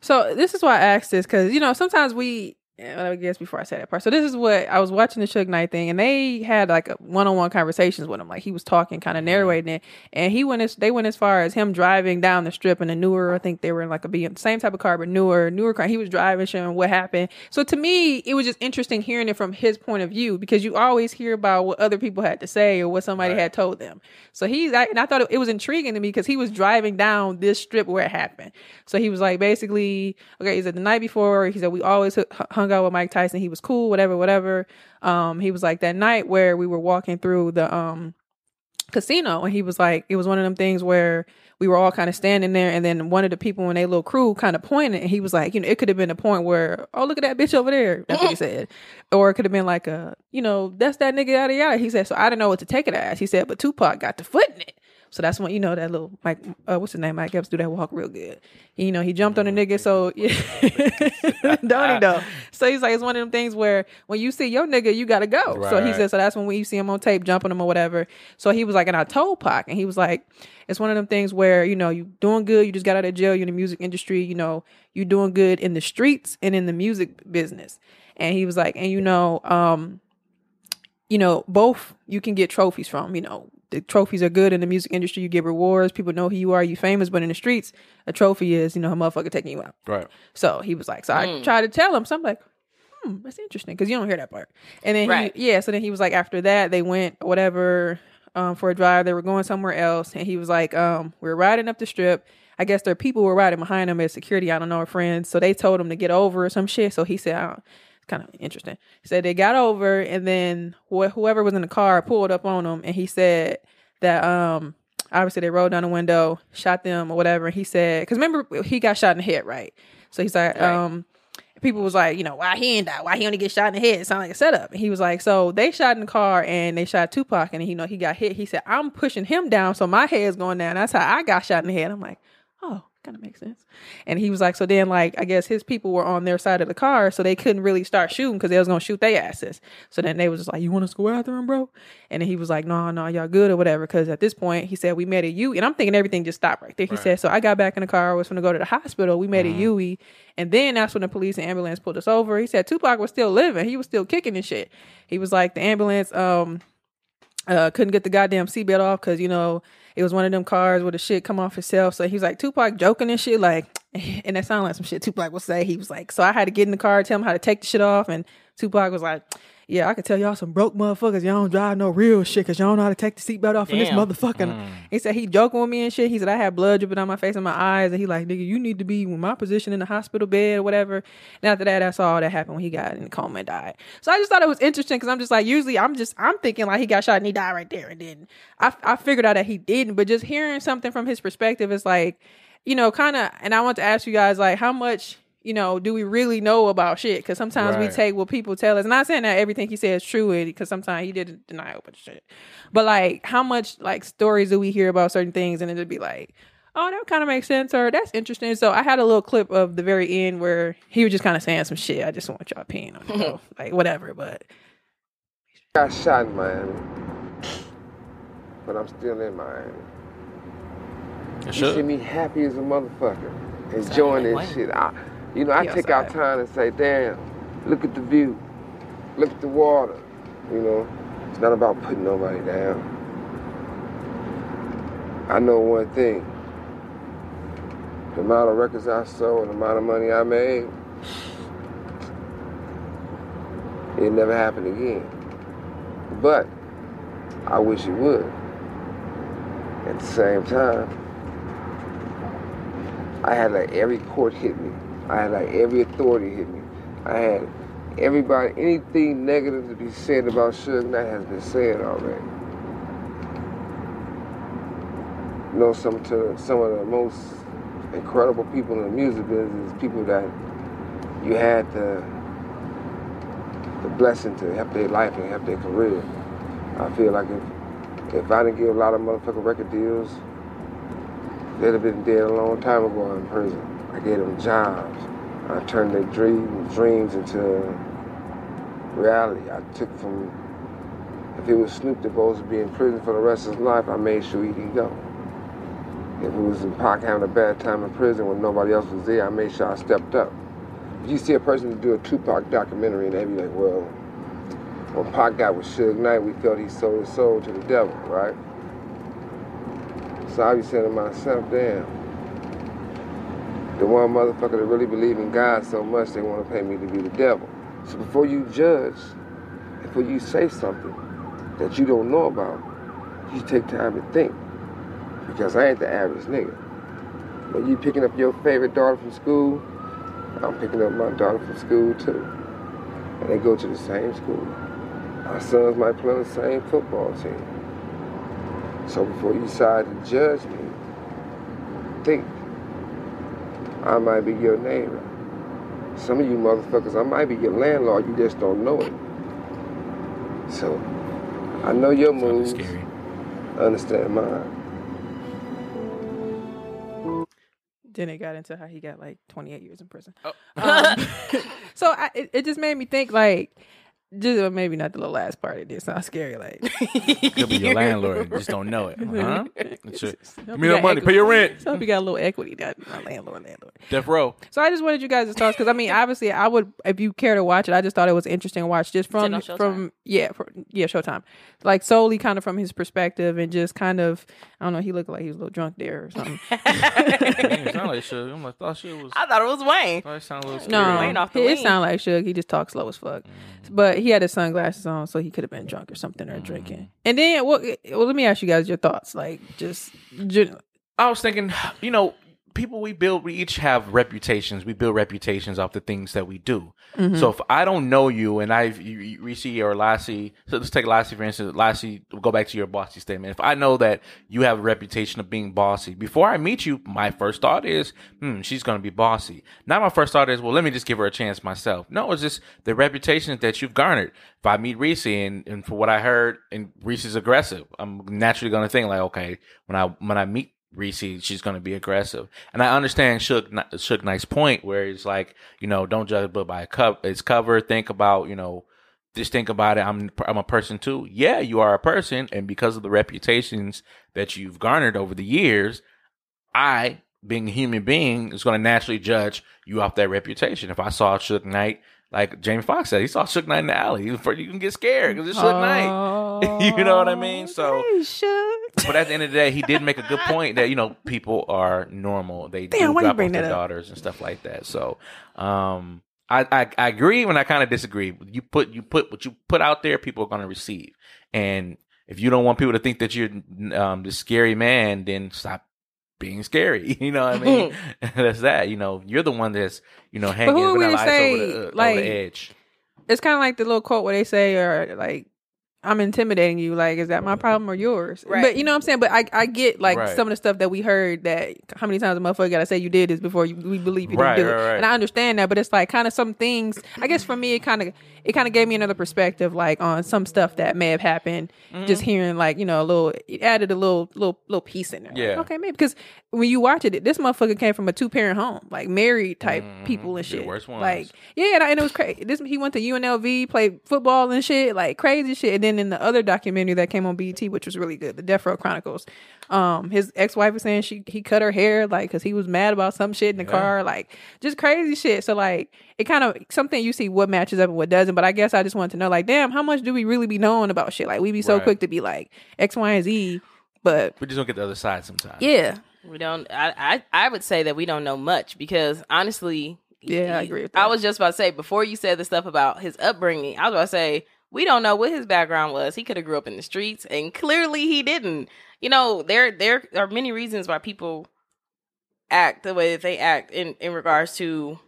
So this is why I asked this because you know sometimes we. I guess before I say that part. So this is what I was watching the Suge Knight thing, and they had like a one-on-one conversations with him. Like he was talking, kind of mm-hmm. narrating it, and he went as they went as far as him driving down the strip in a newer. I think they were in like a BM, same type of car, but newer, newer car. He was driving, showing what happened. So to me, it was just interesting hearing it from his point of view because you always hear about what other people had to say or what somebody had told them. So he's I- and I thought it, it was intriguing to me because he was driving down this strip where it happened. So he was like basically okay. He said the night before he said we always hu- hung out with Mike Tyson. He was cool, whatever, whatever. Um, he was like that night where we were walking through the um casino and he was like it was one of them things where we were all kind of standing there and then one of the people in their little crew kind of pointed and he was like you know it could have been a point where oh look at that bitch over there that's what he said or it could have been like a you know that's that nigga yada yada he said so i didn't know what to take it as he said but tupac got the foot in it so that's when you know that little Mike, uh, what's his name? Mike Epps do that walk real good. You know, he jumped on the nigga, so yeah, don't he though? So he's like, it's one of them things where when you see your nigga, you gotta go. So he Right. said, so that's when we see him on tape jumping him or whatever. So he was like, and I told Pac, and he was like, it's one of them things where you know you doing good, you just got out of jail, you're in the music industry, you know, you doing good in the streets and in the music business. And he was like, and you know, um, you know, both you can get trophies from. You know, the trophies are good in the music industry. You get rewards. People know who you are. You famous. But in the streets, a trophy is you know a motherfucker taking you out. Right. So he was like, so I tried to tell him. So I'm like, hmm, that's interesting because you don't hear that part. And then Right. he, yeah, so then he was like, after that they went whatever um, for a drive. They were going somewhere else, and he was like, um, we are riding up the strip. I guess their people were riding behind him as security. I don't know, our friends. So they told him to get over or some shit. So he said, I don't, kind of interesting. He said they got over, and then wh- whoever was in the car pulled up on them, and he said that um obviously they rolled down the window, shot them or whatever. And he said, because remember he got shot in the head, right? So he's like, Right. um. People was like, you know, why he ain't die? Why he only get shot in the head? It sounded like a setup. And he was like, so they shot in the car and they shot Tupac and you know he got hit. He said, I'm pushing him down, so my head's going down. That's how I got shot in the head. I'm like, oh, kind of makes sense. And he was like, so then like I guess his people were on their side of the car, so they couldn't really start shooting because they was gonna shoot their asses. So then they was just like, you want us to go after him, bro? And then he was like, no, no, y'all good or whatever. Because at this point, he said we made a U, and I'm thinking everything just stopped right there. He said, so I got back in the car, I was gonna go to the hospital. We made a UE, and then that's when the police and ambulance pulled us over. He said Tupac was still living, he was still kicking and shit. He was like the ambulance, um uh, couldn't get the goddamn seatbelt off because you know it was one of them cars where the shit come off itself. So he was like Tupac joking and shit, like, and that sounded like some shit Tupac would say. He was like, so I had to get in the car, tell him how to take the shit off, and Tupac was like, yeah, I could tell y'all some broke motherfuckers. Y'all don't drive no real shit because y'all don't know how to take the seatbelt off in this Damn. motherfucking. Mm. He said he joking with me and shit. He said I had blood dripping on my face and my eyes, and he like, nigga, you need to be in my position in the hospital bed or whatever. And after that, that's all that happened when he got in the coma and died. So I just thought it was interesting because I'm just like, usually I'm just I'm thinking like he got shot and he died right there, and then I I figured out that he didn't. But just hearing something from his perspective is like, you know, kind of. And I want to ask you guys like, how much you know, do we really know about shit? Because sometimes we take what people tell us. And I'm not saying that everything he says is true, because sometimes he didn't deny a bunch of shit. But like, how much like stories do we hear about certain things, and it'd be like, oh, that kind of makes sense, or that's interesting. So I had a little clip of the very end where he was just kind of saying some shit. I just want y'all opinion on it, though. like whatever. But got shot in Miami, but I'm still in Miami. It You should. see me happy as a motherfucker, enjoying this shit. I, you know, I He take out outside. time and say, damn, look at the view, look at the water. You know, it's not about putting nobody down. I know one thing. The amount of records I sold and the amount of money I made, it never happened again. But I wish it would. At the same time, I had like every court hit me. I had like every authority hit me. I had everybody, anything negative to be said about Suge Knight has been said already. You know, some to some of the most incredible people in the music business, people that you had the the blessing to help their life and help their career. I feel like if if I didn't give a lot of motherfucking record deals, they'd have been dead a long time ago in prison. Gave them jobs. I turned their dreams dreams into reality. I took from if it was Snoop that supposed to be in prison for the rest of his life, I made sure he didn't go. If it was in Pac having a bad time in prison when nobody else was there, I made sure I stepped up. If you see a person do a Tupac documentary and they be like, well, when Pac got with Suge Knight, we felt he sold his soul to the devil, right? So I be saying to myself, damn, the one motherfucker that really believe in God so much, they want to pay me to be the devil. So before you judge, before you say something that you don't know about, you take time to think. Because I ain't the average nigga. When you picking up your favorite daughter from school, I'm picking up my daughter from school too. And they go to the same school. Our sons might play on the same football team. So before you decide to judge me, think. I might be your neighbor. Some of you motherfuckers, I might be your landlord, you just don't know it. So, I know your Kinda moves. scary. I understand mine. Then it got into how he got like 28 years in prison. Oh. Um, so I, it, it just made me think like, just uh, maybe not the little last part. It did sound scary. Like, Could be your landlord, you just don't know it. Huh? Your- Give me that got money, pay your rent. So I hope you got a little equity. Not, not landlord, landlord. Death row. So I just wanted you guys' to thoughts because I mean, obviously, I would if you care to watch it. I just thought it was interesting to watch just from from yeah for, yeah Showtime, like solely kind of from his perspective and just kind of I don't know. He looked like he was a little drunk there or something. Man, it sound like shit. I'm like, thought shit was. I thought it was Wayne. thought it sounded a little no. Wayne off the it, it sounded like Suge. He just talks slow as fuck. Mm. But he had his sunglasses on, so he could have been drunk or something or mm. drinking. And then, well, well, let me ask you guys your thoughts. Like, just gen- I was thinking, you know, people we build, we each have reputations. We build reputations off the things that we do. So if I don't know you and I, you, you, Reese or Lassie, so let's take Lassie for instance. Lassie, we'll go back to your bossy statement. If I know that you have a reputation of being bossy, before I meet you, my first thought is, hmm, she's going to be bossy. Not my first thought is, well, let me just give her a chance myself. No, it's just the reputation that you've garnered. If I meet Reese and, and for what I heard, and Reese is aggressive, I'm naturally going to think like, okay, when I when I meet Reese, she's going to be aggressive. And I understand Suge Suge Knight's point where it's like, you know, don't judge a book by a cup, its cover. Think about, you know, just think about it. I'm, I'm a person too. Yeah, you are a person. And because of the reputations that you've garnered over the years, I, being a human being, is going to naturally judge you off that reputation. If I saw Suge Knight, like Jamie Foxx said, he saw Suge Knight in the alley. You can get scared because it's Suge Knight. you know what I mean? So, but at the end of the day, he did make a good point that you know people are normal. They Damn, do drop off their up? daughters and stuff like that. So, um, I, I I agree when I kind of disagree. You put you put what you put out there, people are going to receive. And if you don't want people to think that you're um the scary man, then stop being scary. You know what I mean? that's that. You know, you're the one that's you know hanging who are we vanilla to ice say, over the, uh, like, over the edge. It's kind of like the little quote where they say, or like, I'm intimidating you. Like, is that my problem or yours? Right. But you know what I'm saying? But I, I get like Right. some of the stuff that we heard that how many times a motherfucker got to say you did this before you, we believe you Right, didn't do right, it. right. And I understand that, but it's like kind of some things. I guess for me, it kind of it kind of gave me another perspective, like on some stuff that may have happened. Mm-hmm. Just hearing like you know a little, it added a little little little piece in there. Like, Yeah. okay, maybe because when you watch it, this motherfucker came from a two parent home, like married type people and Mm-hmm. The shit. worst ones. Like yeah, and, I- and it was crazy. This he went to UNLV, played football and shit, like crazy shit. And then in the other documentary that came on BET, which was really good, the Death Row Chronicles, um, his ex wife was saying she he cut her hair like because he was mad about some shit in the car, like just crazy shit. So like it kind of something you see what matches up and what doesn't. But I guess I just wanted to know like, damn, how much do we really be knowing about shit? Like we be so Right. quick to be like X, Y, and Z, but We just don't get the other side sometimes. yeah, We don't. I, I I would say that we don't know much because honestly, Yeah, I agree with I was just about to say before you said the stuff about his upbringing. I was about to say we don't know what his background was. He could have grew up in the streets, and clearly he didn't. You know, there there are many reasons why people act the way that they act in in regards to,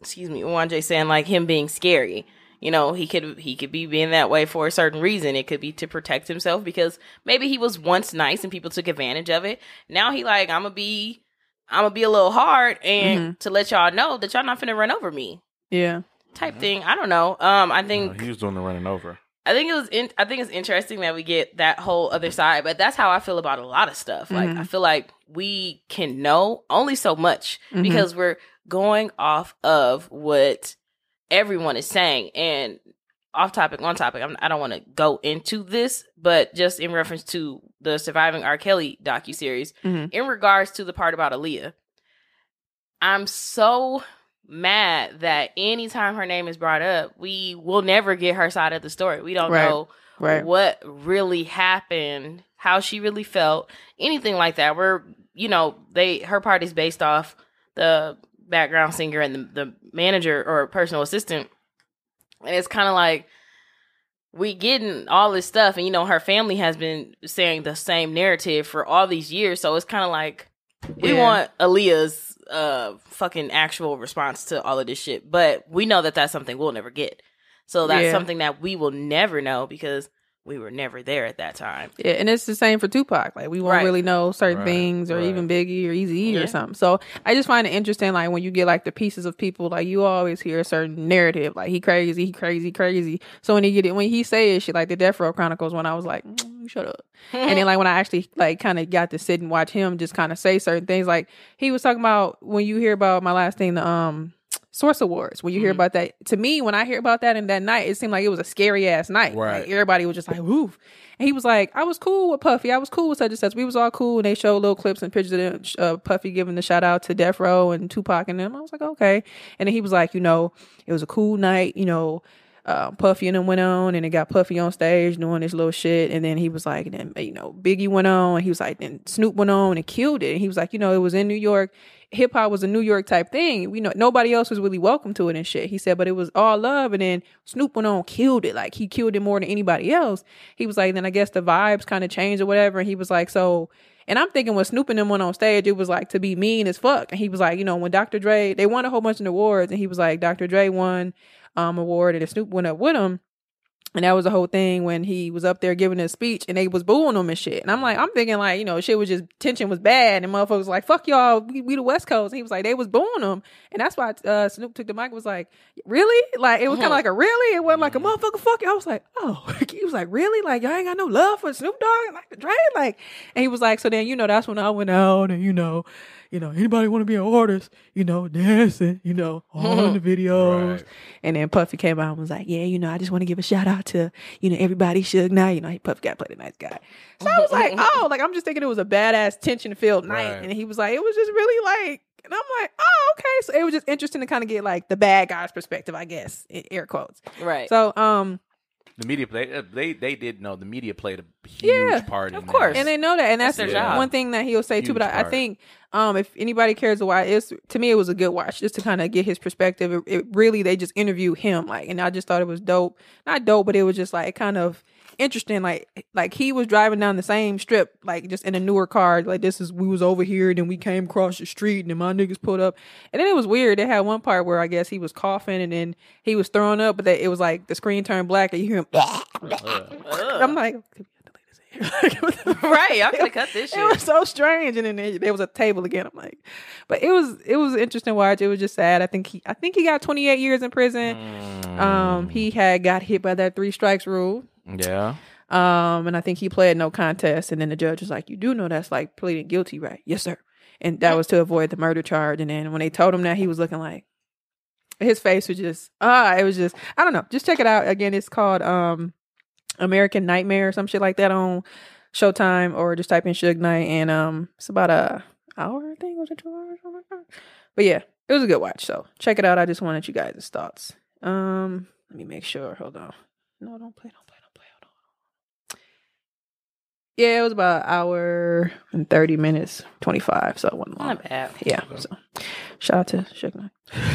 excuse me, Mwanje saying like him being scary. You know, he could he could be being that way for a certain reason. It could be to protect himself because maybe he was once nice and people took advantage of it. Now he like I'm gonna be I'm gonna be a little hard and to let y'all know that y'all not finna run over me Yeah. type thing. I don't know. Um, I think No, he was doing the running over. I think it was. In, I think it's interesting that we get that whole other side, but that's how I feel about a lot of stuff. Like Mhm. I feel like we can know only so much Mhm. because we're going off of what everyone is saying. And off topic, on topic. I'm, I don't want to go into this, but just in reference to the surviving R. Kelly docu series, Mhm. in regards to the part about Aaliyah, I'm so mad that anytime her name is brought up, we will never get her side of the story. We don't Right. know Right. what really happened, how she really felt, anything like that. We're, you know, they her part is based off the background singer and the, the manager or personal assistant, and it's kind of like we getting all this stuff, and you know, her family has been saying the same narrative for all these years, so it's kind of like we Yeah. want Aaliyah's uh fucking actual response to all of this shit, but we know that that's something we'll never get. So that's Yeah. something that we will never know because we were never there at that time. Yeah, and it's the same for Tupac. Like we won't Right. really know certain Right, things, or right. even Biggie or Eazy Yeah. or something. So I just find it interesting, like when you get like the pieces of people, like you always hear a certain narrative, like he crazy, he crazy, crazy. So when he get it, when he says shit like the Death Row Chronicles, when I was like, mm, shut up, and then like when I actually like kind of got to sit and watch him just kind of say certain things, like he was talking about when you hear about my last thing, the um. Source Awards. When you hear Mhm. about that, to me, when I hear about that in that night, it seemed like it was a scary ass night. Right. Like everybody was just like, "Woof," and he was like, "I was cool with Puffy. I was cool with such and such. We was all cool." And they showed little clips and pictures of them, uh, Puffy giving the shout out to Death Row and Tupac and them. I was like, "Okay." And then he was like, "You know, it was a cool night. You know." Uh, Puffy and them went on, and it got Puffy on stage doing this little shit, and then he was like, and then you know, Biggie went on, and he was like, then Snoop went on and killed it. And he was like, you know, it was in New York, hip hop was a New York type thing. We know nobody else was really welcome to it and shit. He said, but it was all love. And then Snoop went on, killed it. Like he killed it more than anybody else. He was like, then I guess the vibes kind of changed or whatever. And he was like, so. And I'm thinking when Snoop and them went on stage, it was like to be mean as fuck. And he was like, you know, when Dr. Dre, they won a whole bunch of awards, and he was like, Dr. Dre won um award, and then Snoop went up with him. And that was the whole thing when he was up there giving his speech and they was booing him and shit. And I'm like, I'm thinking like, you know, shit was just tension was bad and motherfuckers was like, fuck y'all, we, we the West Coast. And he was like, they was booing him. And that's why uh, Snoop took the mic was like, really? Like it was kind of like a really? It wasn't like a motherfucker fuck you. I was like, oh. he was like, really? Like y'all ain't got no love for Snoop Dogg and like the Dre? Like, and he was like, so then, you know, that's when I went out and, you know, you know, anybody want to be an artist, you know, dancing, you know, all in the videos. Right. And then Puffy came out and was like, yeah, you know, I just want to give a shout out to, you know, everybody Suge Knight. You know, he Puffy got played play the nice guy. So I was like, oh, like I'm just thinking it was a badass tension filled night. Right. And he was like, it was just really like, and I'm like, oh, okay. So it was just interesting to kind of get like the bad guy's perspective, I guess, in air quotes. Right. So, um, The media play uh, they they did know the media played a huge Yeah, part of course. that. and they know that, and that's, That's their job. one thing that he'll say too. But I, I think, um, if anybody cares to watch, it's to me it was a good watch just to kind of get his perspective. It, it really they just interview him, like, and I just thought it was dope. Not dope, but it was just like kind of interesting. Like, like he was driving down the same strip, like just in a newer car. Like this is we was over here, then we came across the street, and then my niggas pulled up, and then it was weird. They had one part where I guess he was coughing, and then he was throwing up, but they, it was like the screen turned black, and you hear him. I'm like. right. I'm gonna cut this It was shit. so strange, and then there, there was a table again. I'm like, but it was it was interesting to watch. It was just sad. I think he I think he got 28 years in prison. Mm. Um, he had got hit by that three strikes rule. Yeah. Um, and I think he pled no contest. And then the judge was like, "You do know that's like pleading guilty, right? Yes, sir." And that was to avoid the murder charge. And then when they told him that, he was looking like his face was just ah, it was just I don't know. Just check it out again. It's called um American Nightmare or some shit like that on Showtime, or just type in Suge Knight, and um, it's about a hour. I think was it two hours? something? But yeah, it was a good watch. So check it out. I just wanted you guys' thoughts. Um, let me make sure. Hold on. No, don't play. Don't play. Don't play. Hold on. Yeah, it was about an hour and thirty minutes, twenty five. So it wasn't long. Not bad. Yeah. So shout out to Suge Knight.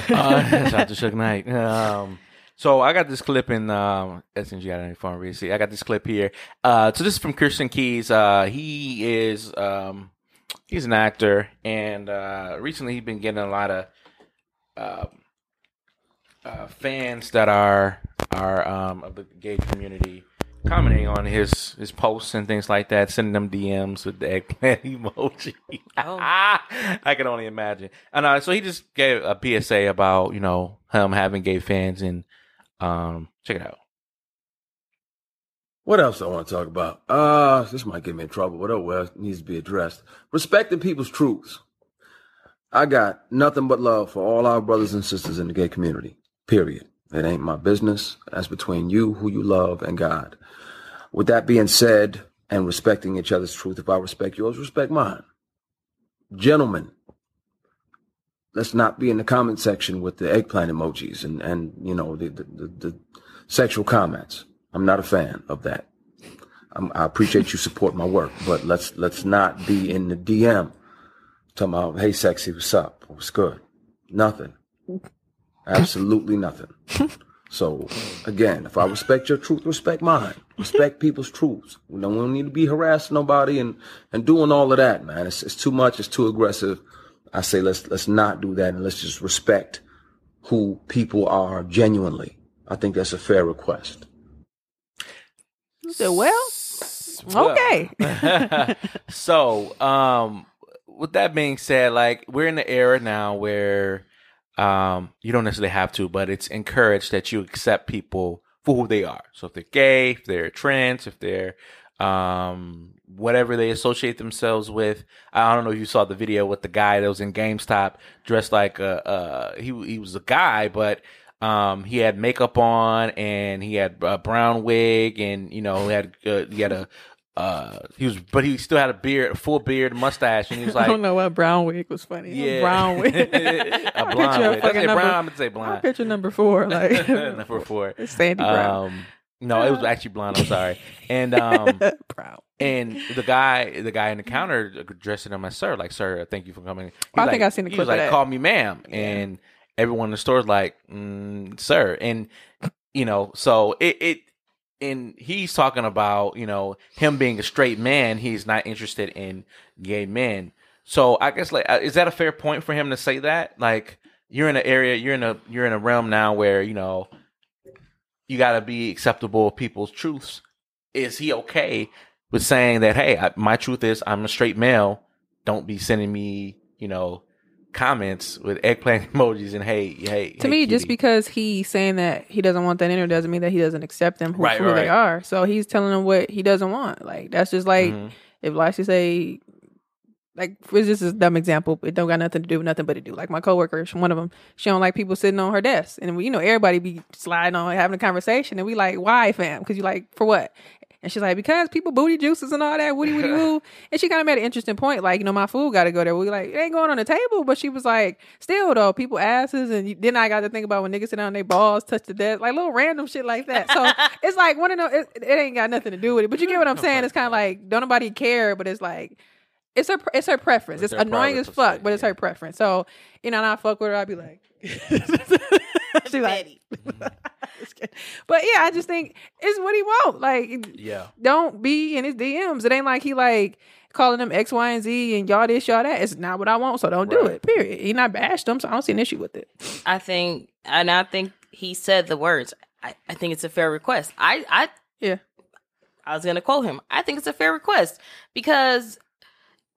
uh, shout out to Suge Knight. Um, So I got this clip in um, SNG. I don't know phone really see. I got this clip here. Uh, so this is from Christian Keyes. Uh, he is um, he's an actor, and uh, recently he's been getting a lot of um uh, fans that are are um, of the gay community commenting on his his posts and things like that, sending them DMs with the eggplant emoji. Oh. I can only imagine. And uh, so he just gave a PSA about you know him having gay fans and um check it out. What else I want to talk about? Uh, this might get me in trouble, but oh well, it needs to be addressed. Respecting people's truths. I got nothing but love for all our brothers and sisters in the gay community. Period. It ain't my business. That's between you, who you love, and God. With that being said, and respecting each other's truth, if I respect yours, respect mine. Gentlemen, let's not be in the comment section with the eggplant emojis and, and you know, the, the, the, the sexual comments. I'm not a fan of that. I'm, I appreciate you support my work, but let's let's not be in the DM talking about, hey, sexy, what's up? What's good? Nothing. Absolutely nothing. So again, if I respect your truth, respect mine. Respect people's truths. We don't, we don't need to be harassing nobody and, and doing all of that, man. It's, it's too much. It's too aggressive. I say let's let's not do that and let's just respect who people are genuinely. I think that's a fair request. So, well, okay. so, um, with that being said, like we're in the era now where um you don't necessarily have to, but it's encouraged that you accept people for who they are. So if they're gay, if they're trans, if they're um whatever they associate themselves with. I don't know if you saw the video with the guy that was in GameStop dressed like a uh he he was a guy, but um he had makeup on and he had a brown wig and you know he had uh, he had a uh he was but he still had a beard a full beard mustache and he was like I don't know what brown wig was funny. yeah brown wig. a blonde wig. I say number- brown I'm gonna say blonde picture number four, like number four It's Sandy Brown. um no it was actually blonde I'm sorry and um Brown. And the guy, the guy in the counter addressed him as sir, like sir, thank you for coming. He I was think like- I seen the He clip was like, call me ma'am, and everyone in the store's like, mm, sir, and you know, so it it. And he's talking about, you know, him being a straight man. He's not interested in gay men. So I guess, like, uh, is that a fair point for him to say that? Like, you're in an area, you're in a, you're in a realm now where you know, you got to be acceptable of people's truths. Is he okay with saying that, hey, I, my truth is I'm a straight male. Don't be sending me, you know, comments with eggplant emojis and hey, hey. To hey, me, just because he's saying that he doesn't want that in there doesn't mean that he doesn't accept them who, Right, who right, they are. So he's telling them what he doesn't want. Like that's just like Mhm. if Lexi say, like this is a dumb example. It don't got nothing to do with nothing but to do. Like my coworker, one of them, she don't like people sitting on her desk, and you know everybody be sliding on having a conversation, and we like, why, fam? Because you like for what? And she's like, because people booty juices and all that, woody woody woo. And she kind of made an interesting point, like, you know, my food got to go there. We like, it ain't going on the table, but she was like, still though, people asses, and you, then I got to think about when niggas sit down, their balls touch the desk, like little random shit like that. So it's like one of those. It, it ain't got nothing to do with it, but you get what I'm saying? It's kind of like don't nobody care, but it's like it's her it's her preference. It's It's, her annoying as fuck, but it's yeah. her preference. So you know, and I fuck with her. I'd be like, she like, Just but yeah, I just think it's what he want. Like, Yeah. don't be in his DMs. It ain't like he like calling them X, Y, and Z and y'all this, y'all that. It's not what I want, so don't do it. Period. He not bashed them, so I don't see an issue with it. I think, and I think he said the words. I, I think it's a fair request. I, I, Yeah. I was gonna quote him. I think it's a fair request because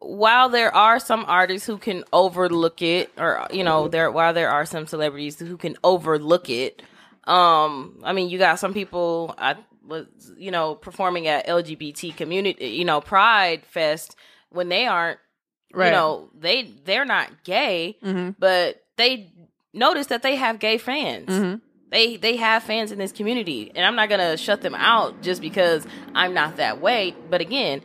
while there are some artists who can overlook it, or you know, there while there are some celebrities who can overlook it, um, I mean, you got some people. I was, you know, performing at LGBT community, you know, Pride Fest when they aren't, Right. you know, they they're not gay, Mm-hmm. but they notice that they have gay fans. Mhm. They they have fans in this community, and I'm not gonna shut them out just because I'm not that way. But again,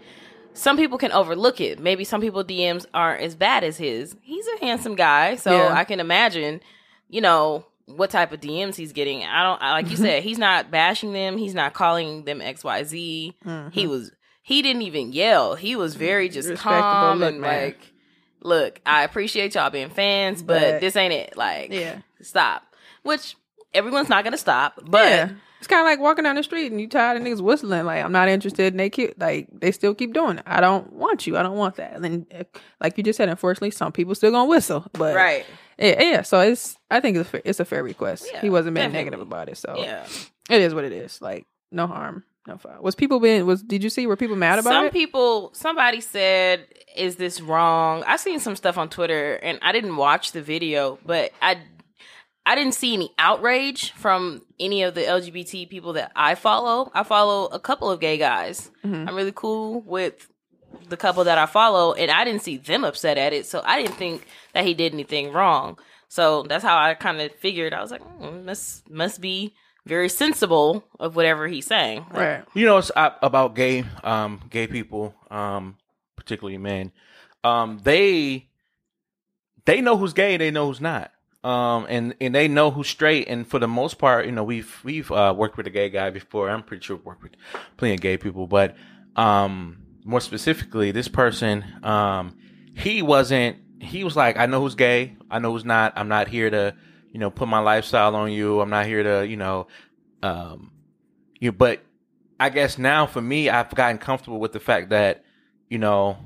some people can overlook it. Maybe some people DMs aren't as bad as his. He's a handsome guy, so Yeah. I can imagine, you know, what type of DMs he's getting. I don't I- like you mm-hmm. said. He's not bashing them. He's not calling them X Y Z. Mm-hmm. He was. He didn't even yell. He was very just calm look, and man. like, look, I appreciate y'all being fans, but, But- this ain't it. Like, Yeah. stop. Which everyone's not gonna stop, but yeah. It's kind of like walking down the street and you tired of niggas whistling. Like I'm not interested, and they keep like they still keep doing it. I don't want you. I don't want that. And then, eh, like you just said, unfortunately, some people still gonna whistle. But right, yeah, yeah. So it's I think it's a fair, it's a fair request. Yeah, he wasn't being definitely. negative about it, so yeah. it is what it is. Like no harm, no foul. Was people being was? Did you see were people mad about some it? Some people somebody said is this wrong i seen some stuff on twitter and i didn't watch the video but i i didn't see any outrage from any of the lgbt people that i follow i follow a couple of gay guys Mm-hmm. i'm really cool with the couple that i follow and i didn't see them upset at it so i didn't think that he did anything wrong so that's how i kind of figured i was like mm, must must be very sensible of whatever he's saying right. You know, it's uh, about gay, um, gay people, um, particularly men. Um, they they know who's gay, they know who's not. Um, and and they know who's straight. And for the most part, you know, we've we've uh, worked with a gay guy before. I'm pretty sure we've worked with plenty of gay people, but um, more specifically, this person, um, he wasn't. He was like, I know who's gay. I know who's not. I'm not here to, you know, put my lifestyle on you. I'm not here to, you know, um, you. But I guess now for me, I've gotten comfortable with the fact that, you know,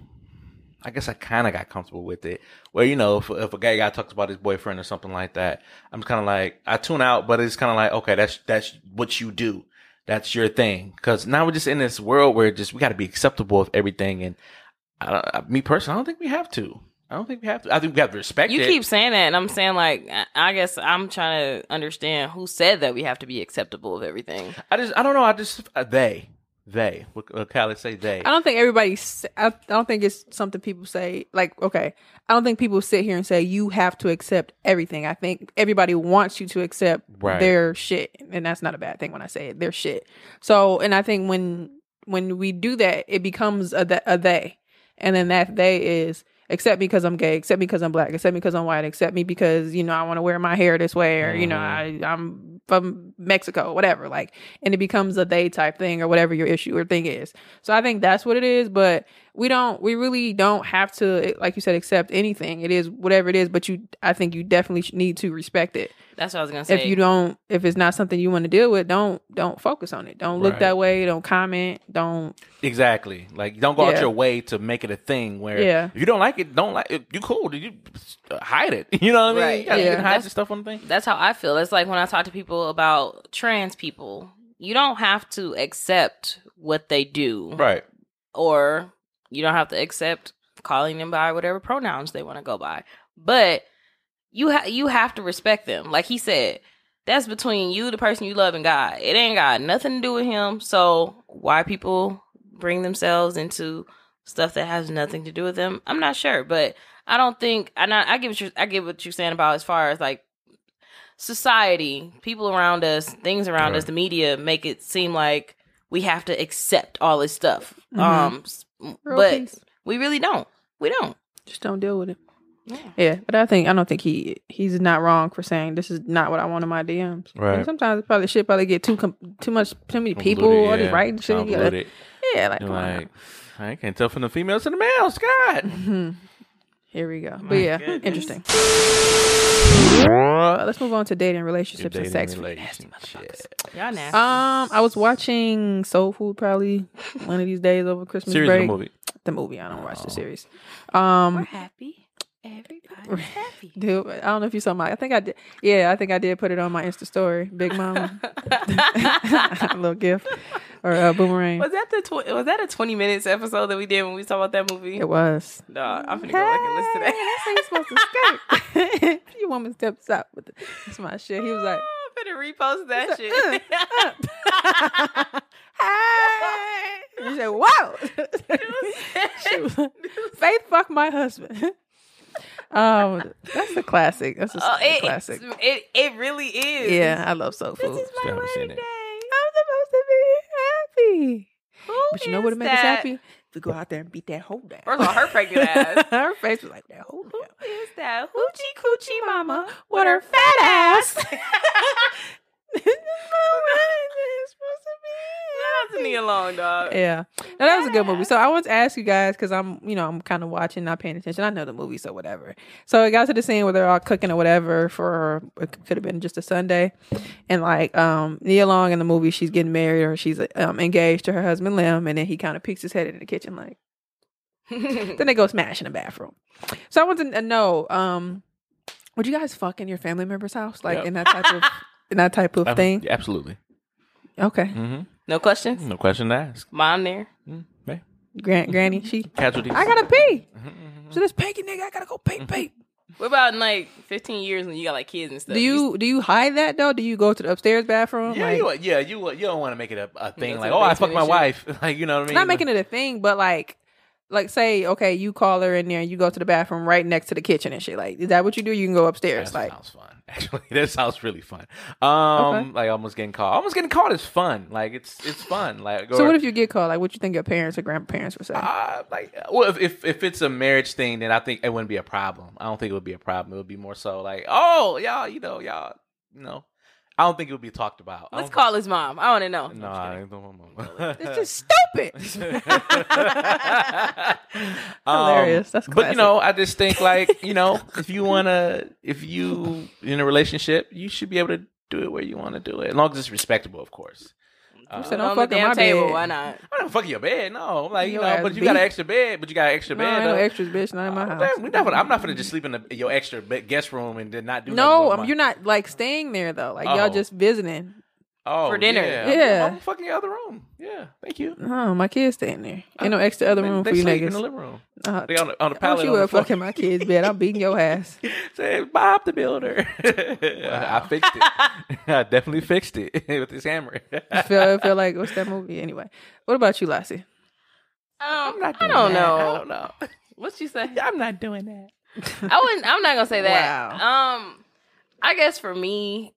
I guess I kind of got comfortable with it. Where you know, if, if a gay guy talks about his boyfriend or something like that, I'm kind of like I tune out, but it's kind of like okay, that's that's what you do, that's your thing. Because now we're just in this world where just we got to be acceptable of everything, and I, I, me personally, I don't think we have to. I don't think we have to. I think we have to respect You it. keep saying that, and I'm saying like, I- guess I'm trying to understand who said that we have to be acceptable of everything. I just I don't know. I just uh, they they what Khaled say they. I don't think everybody. i don't think it's something people say. Like, okay, I don't think people sit here and say you have to accept everything. I think everybody wants you to accept Right. their shit, and that's not a bad thing when I say it. Their shit. So, and I think when when we do that, it becomes a, a they, and then that they is accept me because I'm gay, accept me because I'm black, accept me because I'm white, accept me because you know I want to wear my hair this way, or you know mm-hmm. I I'm from Mexico, whatever. Like, and it becomes a they type thing or whatever your issue or thing is. So I think that's what it is. But we don't, we really don't have to, like you said, accept anything. It is whatever it is. But you, I think you definitely need to respect it. That's what I was gonna say. If you don't, if it's not something you want to deal with, don't don't focus on it. Don't look Right. that way. Don't comment. Don't. Exactly. Like, don't go out your way to make it a thing where Yeah. if you don't like it, don't like it. You cool. You uh, hide it. You know what I mean? Right. You, gotta, you Yeah. can hide the stuff on the thing. That's how I feel. It's like when I talk to people about trans people, you don't have to accept what they do, Right. or you don't have to accept calling them by whatever pronouns they want to go by. But you ha- you have to respect them. Like he said, that's between you, the person you love, and God. It ain't got nothing to do with him. So why people bring themselves into stuff that has nothing to do with them? I'm not sure, but I don't think. I not. I get what you. I get what you're saying about as far as like society, people around us, things around us, the media make it seem like we have to accept all this stuff. Mhm. Um, s- Real but peace. we really don't. We don't. Just don't deal with it. Yeah. Yeah, but I think I don't think he he's not wrong for saying this is not what I want in my DMs. Right. And sometimes it probably shit probably get too com- too much too many people Convoluted, or just yeah. writing shit. Convoluted. Yeah, like, You're come on like, I can't tell from the females to the males. God. now. Here we go. But yeah, goodness. interesting. Uh, let's move on to dating, relationships, Dating and sex. We nasty relationship. Y'all nasty. Um, I was watching Soul Food probably one of these days over Christmas Series of break. the movie. The movie. I don't watch the Oh. series. We're Um, happy. Everybody's happy. dude, I don't know if you saw my. I think I did. Yeah, I think I did put it on my Insta story. Big Mama, a little gift or a boomerang. Was that the tw- was that a twenty minutes episode that we did when we talked about that movie? It was. No, I'm gonna go back and listen to that. That's how you supposed to skirt. you woman steps up with it. That's my shit. He was like, I'm gonna repost that shit. Uh, uh. hey. You said, whoa. She was- Faith fuck my husband. Um, that's a classic. That's a, Oh, a it, classic. It it really is. Yeah, I love soul This food. is my Still haven't wedding it. day. I'm supposed to be happy. Who But you know what would make us happy? To go out there and beat that hoe down. First of all, her pregnant ass. her face was like that hoe Who down. is that? Hoochie coochie mama with her fat ass. Y'all out to Nia Long, dog. Yeah, no, that was a good movie. So I want to ask you guys because I'm, you know, I'm kind of watching, not paying attention. I know the movie, so whatever. So it got to the scene where they're all cooking or whatever for it could have been just a Sunday, and like um Nia Long in the movie, she's getting married or she's um engaged to her husband Lem, and then he kind of peeks his head in the kitchen like. then they go smash in the bathroom. So I want to know, um, would you guys fuck in your family member's house, like Yep. in that type of in that type of thing? Absolutely. Okay, hmm No questions. No question to ask. Mom there. Mm, hey. Gran- Granny, she. Casualties. I gotta pee. Mhm, So this piggy nigga, I gotta go pee pee. What about in like 15 years when you got like kids and stuff? Do you do you hide that though? Do you go to the upstairs bathroom? Yeah, like, you, yeah, you, you don't want to make it a, a thing like, the oh, I basement fucked my shit. wife. like, you know what I mean? not making it a thing, but like, like say, okay, you call her in there, and you go to the bathroom right next to the kitchen and shit. Like, is that what you do? You can go upstairs. That like, sounds fun. Actually, that sounds really fun. Um, Okay. like almost getting caught. Almost getting caught is fun. Like it's it's fun. Like so what if you get called? Like, what you think your parents or grandparents would say? Uh, like, well, if, if if it's a marriage thing, then I think it wouldn't be a problem. I don't think it would be a problem. It would be more so like, oh, y'all, you know, y'all, you know. I don't think it would be talked about. Let's call his mom. I want to know. No, I don't want it's just stupid. Hilarious. That's Um, but you know, I just think like you know, if you wanna, if you in a relationship, you should be able to do it where you want to do it, as long as it's respectable, of course. Uh, said on don't the fuck damn my table. bed. Why not? I don't fuck your bed, no. I'm Like you Your know, but you got an extra bed, but you got an extra no, bed. ain't no though. extras, bitch. Not in my Uh, house. damn, we not gonna- I'm not gonna just sleep in the, your extra guest room and then not do. no, um, my- you're not like staying there though. Like Oh. y'all just visiting. Oh, for dinner. Yeah, Yeah. I'm, I'm fucking your other room. Yeah, thank you. Oh, my kids staying there. Ain't no extra other They- room they for you sleep in the living room. Uh, They on the, on the don't pallet. you on the ever floor. fucking my kids' bed? I'm beating your ass. Say Bob the Builder. I fixed it. I definitely fixed it with this hammer. I feel feel like what's that movie anyway? What about you, Lassie? Um, not I don't that. know. I don't know. What you say? I'm not doing that. I wouldn't. I'm not gonna say that. Wow. Um, I guess for me,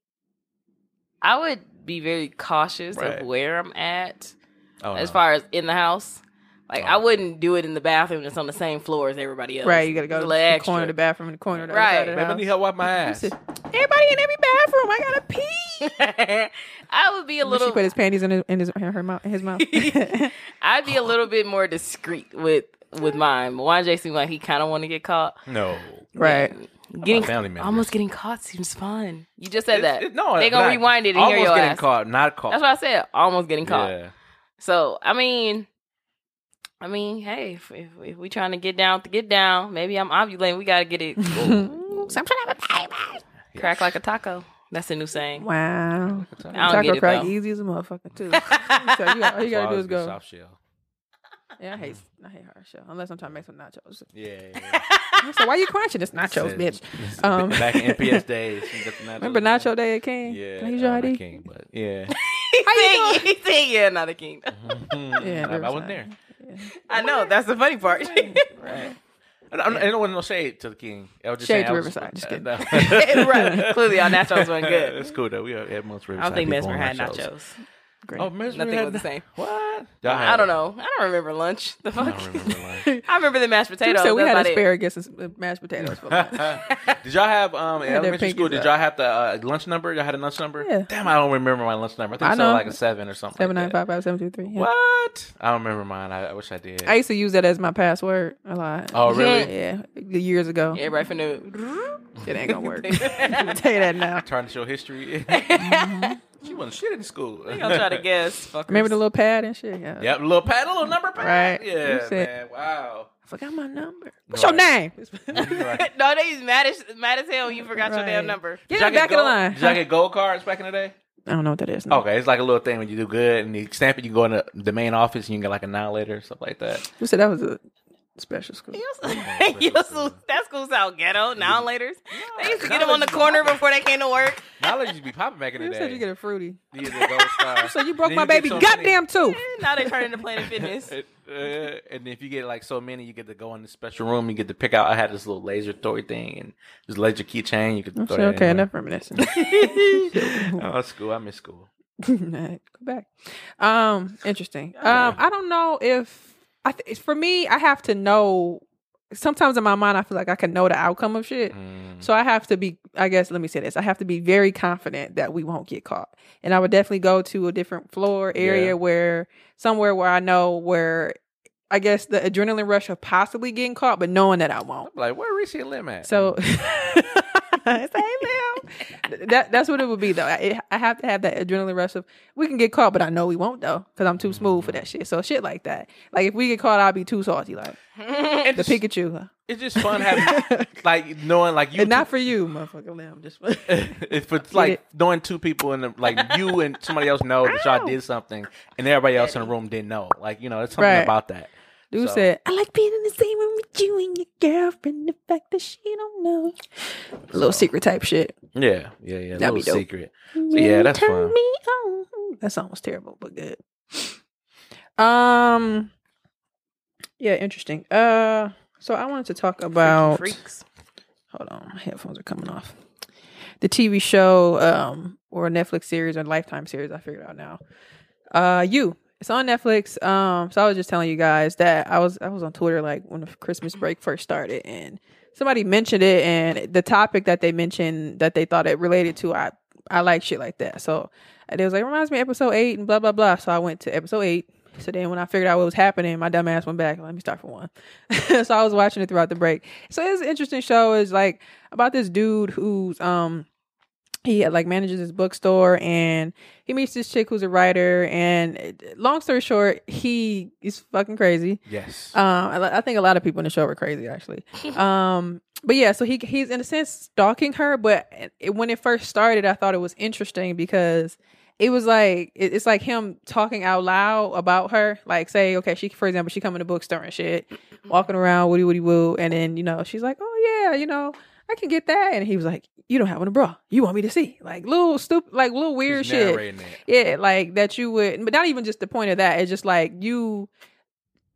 I would be very cautious Right. of where I'm at Oh, as no. far as in the house. Like oh. I Oh. wouldn't do it in the bathroom that's on the same floor as everybody else. Right, you gotta go to the extra. corner of the bathroom in the corner of the Right. other side of the Babe, I need help wipe my ass. Listen, Everybody in every bathroom. I gotta pee. I would be a She little. put his panties in his in his in her mouth his mouth. I'd be a little bit more discreet with with mine. But J seems like he kind of want to get caught. No. right. Getting family members. almost getting caught seems fun. You just said that. It- it- no, they it's gonna not. rewind it and Almost hear your getting ass. caught, not caught. That's what I said. Almost getting caught. Yeah. So I mean, I mean, hey, if, if, if we trying to get down to get down, maybe I'm ovulating. We gotta get it So I'm trying to have a baby. crack like a taco. That's a new saying. Wow. I don't Taco get it crack though. easy as a motherfucker too. so you got, all you gotta do is go. Soft shell. Yeah, I hate I hate hard shell unless I'm trying to make some nachos. Yeah. yeah. So why you crunching? It's nachos, bitch. Um, Back in MPS days. you got the nachos. Remember Nacho Day at King? Yeah. Can I use your uh, not ID? King, but yeah. How you doing? He said, "Yeah, not a king." Yeah, I, I wasn't Riverside. there. I know that's the funny part. Right. I don't, I don't want no shade to the king. I was just Shade saying, to I was- Riverside, just uh, kidding. no. right. Clearly, our nachos weren't good. It's cool though. We had most I Riverside. don't think Messmer had our shows. nachos. Great. Oh, Messmer Nothing had was the same. What? Y'all I had- don't know. I don't remember lunch. The fuck. don't remember lunch. I remember the mashed potatoes. So we That's had about it. asparagus and mashed potatoes. Did y'all have um in elementary school? pinkies Did y'all have the uh, lunch number? Y'all had a lunch number? Yeah. Damn, I don't remember my lunch number. I think I it's know. like a seven or something. Seven nine like that. five five seven two three. Yeah. What? I don't remember mine. I, I wish I did. I used to use that as my password a lot. oh really? Yeah, years ago. Everybody finna. It ain't gonna work. I'll tell you that now. Trying to show history. She wasn't shit in school. I'm gonna try to guess. Fuckers. Remember the little pad and shit? Yeah. Yep, little pad, a little number pad. Right. Yeah, You said- man. Wow. I forgot my number. What's Right. your name? Right. no, they was mad as mad as hell when you forgot your damn number. Get Did in y'all the back of the line. Did y'all get gold cards back in the day? I don't know what that is. no. Okay, it's like a little thing when you do good and you stamp it, you go in the, the main office and you can get like a annihilator, stuff like that. You said that was a special school. You school, that school's out ghetto. Now later, they used to get them on the corner before they came to work. Knowledge used to be popping back in the You day. said you get a fruity. You get the gold star. So you broke Then my you get baby so many- goddamn tooth. Now they turn into Planet Fitness. Uh, and if you get like so many, you get to go in the special room. You get to pick out. I had this little laser toy thing and this laser keychain. You could I'm throw sure, that okay, anywhere. enough reminiscing. Oh, school. I miss school. Go back. Um, interesting. Um, I don't know if I th- for me, I have to know sometimes in my mind I feel like I can know the outcome of shit. Mm. So I have to be I guess let me say this. I have to be very confident that we won't get caught. And I would definitely go to a different floor area Yeah. where somewhere where I know where I guess the adrenaline rush of possibly getting caught, but knowing that I won't. Like, where Reese and Lem at? So Say, Lil. that that's what it would be though. I, I have to have that adrenaline rush of we can get caught, but I know we won't though because I'm too smooth for that shit. So shit like that. Like if we get caught, I'll be too salty. Like the it's, Pikachu, it's just fun having, like, knowing, like, you and not for you, motherfucker. Lamb. Just for, if it's like knowing two people in the like you and somebody else know that y'all did something and everybody else in the room didn't know. Like, you know, it's something Right. about that. Dude So- said, I like being in the same room with you and your girlfriend. The fact that she don't know. A little secret type shit. Yeah, yeah, yeah. That'd little be secret. So yeah, that's fun. me on. That song was terrible, but good. Um, yeah, interesting. Uh, so I wanted to talk about. freaks. Hold on, my headphones are coming off. The TV show, um, or a Netflix series or Lifetime series. I figured out now. Uh, you. It's on Netflix. Um, so I was just telling you guys that I was I was on Twitter like when the Christmas break first started, and somebody mentioned it, and the topic that they mentioned that they thought it related to, I I like shit like that. So it was like reminds me of episode eight and blah blah blah. So I went to episode eight. So then when I figured out what was happening, my dumb ass went back. Let me start from one. so I was watching it throughout the break. So it's an interesting show. Is like about this dude who's um he like manages his bookstore and he meets this chick who's a writer. And long story short he is fucking crazy. Yes. um I, I think a lot of people in the show were crazy actually. Um but yeah so he he's in a sense stalking her but it, when it first started i thought it was interesting because it was like it, it's like him talking out loud about her. Like say okay she for example she come in the bookstore and shit walking around woody woody woo. And then you know she's like oh yeah you know I can get that. And he was like, You don't have on a bra. You want me to see. Like little stupid like little weird He's shit. Yeah, like that you would but not even just the point of that. It's just like you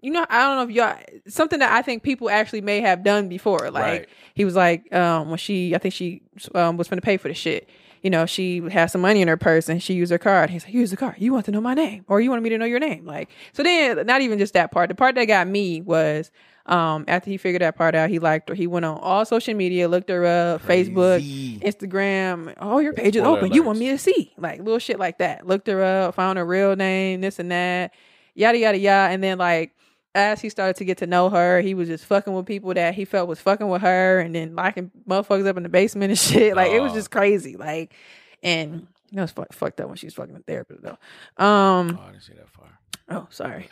you know, I don't know if y'all something that I think people actually may have done before. Like Right. he was like, um, when she I think she um was gonna pay for the shit. You know, she has some money in her purse and she used her card. He's like, use the card. You want to know my name. Or you want me to know your name. Like so then not even just that part. The part that got me was um after he figured that part out, he liked her. He went on all social media, looked her up, Facebook, Crazy. Instagram. Oh, your page is open. You want me to see? Like little shit like that. Looked her up, found her real name, this and that, yada yada yada. And then like as he started to get to know her, he was just fucking with people that he felt was fucking with her, and then locking motherfuckers up in the basement and shit. Like it was just crazy. Like, and you know, it's fu- fucked up when she was fucking a therapist though. Um. Oh, I didn't see that far. Oh, sorry.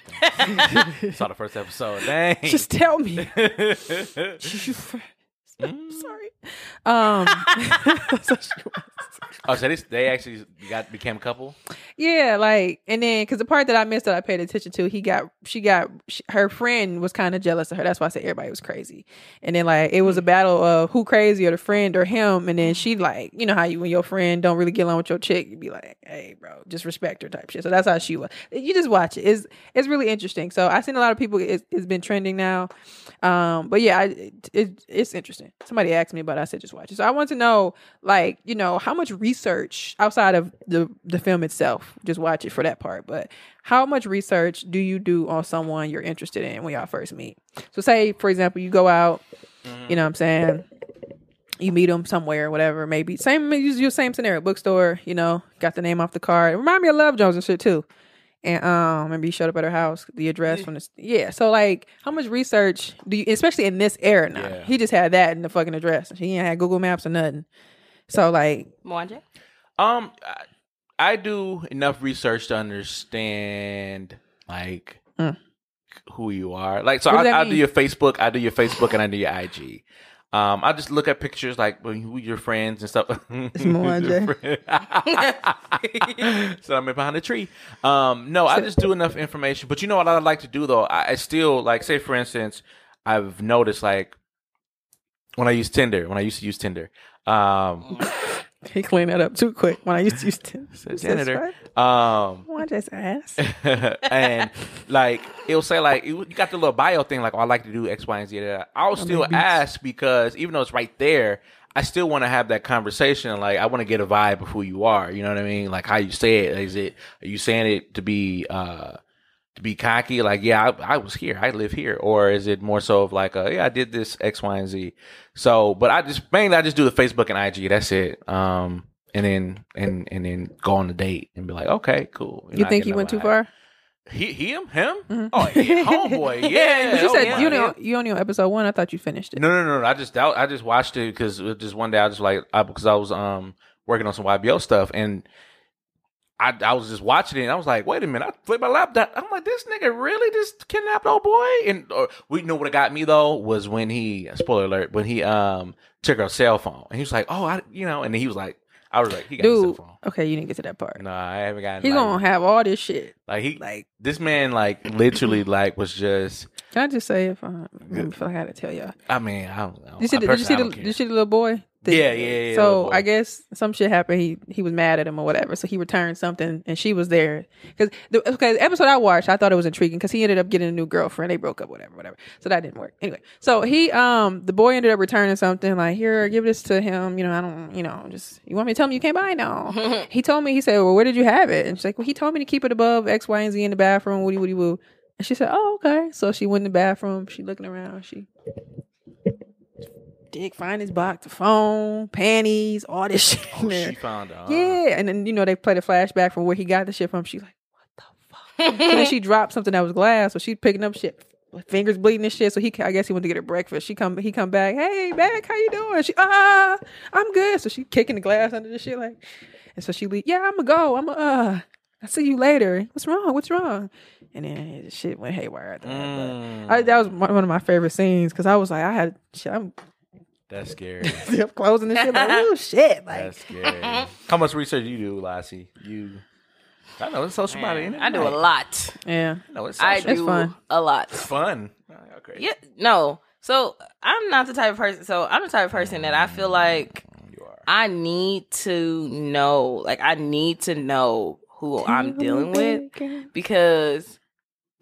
Saw the first episode. Dang. Just tell me. Mm. sorry. Um. that's she was. oh, so this, they actually got became a couple. Yeah, like, and then because the part that I missed that I paid attention to, he got, she got, she, her friend was kind of jealous of her. That's why I said everybody was crazy. And then like it was a battle of who crazy or the friend or him. And then she like, you know how you when your friend don't really get along with your chick, you be like, hey, bro, just respect her type shit. So that's how she was. You just watch it. It's it's really interesting. So I've seen a lot of people. It's, it's been trending now. Um, but yeah, I, it, it, it's interesting. Somebody asked me about it. I said just watch it. So I want to know, like, you know, how much research outside of the the film itself. Just watch it for that part. But how much research do you do on someone you're interested in when y'all first meet? So say, for example, you go out. You know what I'm saying? You meet them somewhere, whatever, maybe same use your same scenario, bookstore. You know, got the name off the card. Remind me of Love Jones and shit too. And um, maybe you showed up at her house, the address from the yeah. So like, how much research do you, especially in this era now? Yeah. He just had that in the fucking address. He ain't had Google Maps or nothing. So like, Mwanje? Um, I, I do enough research to understand like Mm. who you are. Like, so I, I do your Facebook, I do your Facebook, and I do your IG. Um, I just look at pictures like when who your friends and stuff. It's so I'm behind the tree. Um, no, I just do enough information. But you know what I like to do though? I, I still like, say for instance, I've noticed like when I use Tinder, when I used to use Tinder, um, he cleaned that up too quick. When I used to use to said janitor. Um, Why just ass? and like it'll say like you got the little bio thing like oh I like to do X Y and Z. I'll still ask because even though it's right there, I still want to have that conversation. Like I want to get a vibe of who you are. You know what I mean? Like how you say it. Is it are you saying it to be uh to be cocky, like yeah, I, I was here, I live here, or is it more so of like, uh, yeah, I did this X, Y, and Z. So, but I just mainly I just do the Facebook and IG. That's it. Um, and then and and then go on the date and be like, okay, cool. You're You think he went too far? He him him? Mhm. Oh, yeah, homeboy, yeah. You oh, said yeah, you know you only on episode one. I thought you finished it. No, no, no, no. I just I, I just watched it because just one day I just like I, because I was um working on some YBO stuff and I I was just watching it and I was like, wait a minute, I flipped my laptop. I'm like, this nigga really just kidnapped old boy? And uh, we know what got me though was when he spoiler alert when he um took her cell phone and he was like, oh, I you know, and then he was like, I was like, he got his cell Dude, phone. okay, you didn't get to that part. No, I haven't got. He like, gonna have all this shit. like he Like, this man like literally like was just. can I just say if I, I feel like I had to tell y'all? I mean, I don't know. Did you see, the, did you see the, did you see the little boy? The- Yeah, yeah, yeah, So. I guess some shit happened. He he was mad at him or whatever. So he returned something, and she was there because the okay the episode I watched, I thought it was intriguing because he ended up getting a new girlfriend. They broke up, whatever, whatever. So that didn't work. Anyway, so he um the boy ended up returning something like here, give this to him. You know, I don't, you know, just you want me to tell him you can't buy it? no. he told me he said, well, where did you have it? And she's like, well, he told me to keep it above X, Y, and Z in the bathroom. Woody, woody, woo. And she said, oh okay. So she went in the bathroom. She looking around. She Dick find his box, the phone, panties, all this shit. Oh, she found out. Yeah, and then you know they played a flashback from where he got the shit from. She's like, "What the fuck?" so then she dropped something that was glass, so she's picking up shit, fingers bleeding and shit. So he, I guess he went to get her breakfast. She come, he come back. Hey, back, how you doing? She, ah, I'm good. So she kicking the glass under the shit like, and so she leave. Yeah, I'm gonna go. I'm gonna, uh, I'll see you later. What's wrong? What's wrong? And then the shit went haywire. After that. Mm, But I, that was one one of my favorite scenes because I was like, I had shit. I'm that's scary. up closing the shit like, oh shit, like. That's scary. How much research do you do, Lassie? You, I know it's social media. ain't? I do a lot. Yeah. I know it's I social. do fun. a lot. It's fun. Oh, okay. Yeah, no. So I'm not the type of person. So I'm the type of person that I feel mm, like You are. I need to know. Like I need to know who I'm dealing with because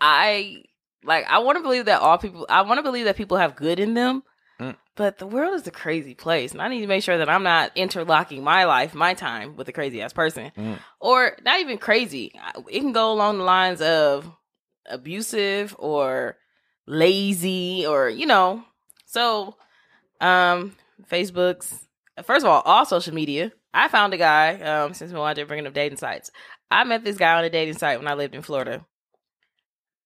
I like I want to believe that all people. I want to believe that people have good in them. Mm. But the world is a crazy place, and I need to make sure that I'm not interlocking my life, my time, with a crazy ass person, Mm. or not even crazy. It can go along the lines of abusive or lazy, or you know. So, um, Facebook's first of all, all social media. I found a guy. Um, since we wanted to bring up dating sites, I met this guy on a dating site when I lived in Florida,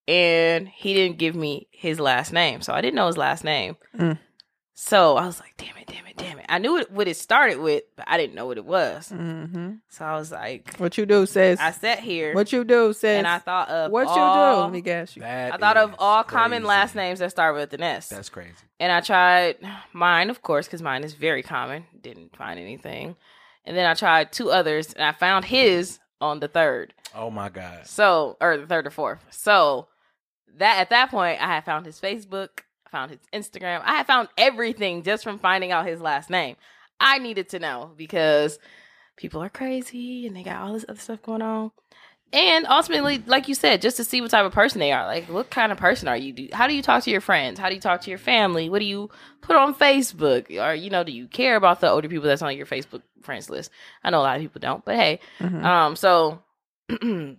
and he didn't give me his last name, so I didn't know his last name. Mm. So I was like, "Damn it, damn it, damn it!" I knew it, what it started with, but I didn't know what it was. Mm-hmm. So I was like, What you do says. I sat here what you do says. and I thought of what you do? Let me guess you. That I thought of is all common last names that start with an S. That's crazy. And I tried mine, of course, because mine is very common. Didn't find anything. And then I tried two others, and I found his on the third. Oh my god. So, or the third or fourth. So that at that point, I had found his Facebook, I found his Instagram. I had found everything just from finding out his last name. I needed to know because people are crazy and they got all this other stuff going on. And ultimately, like you said, just to see what type of person they are. Like, what kind of person are you? Do how do you talk to your friends? How do you talk to your family? What do you put on Facebook? Or you know, do you care about the older people that's on your Facebook friends list? I know a lot of people don't, but hey, Mhm. um, so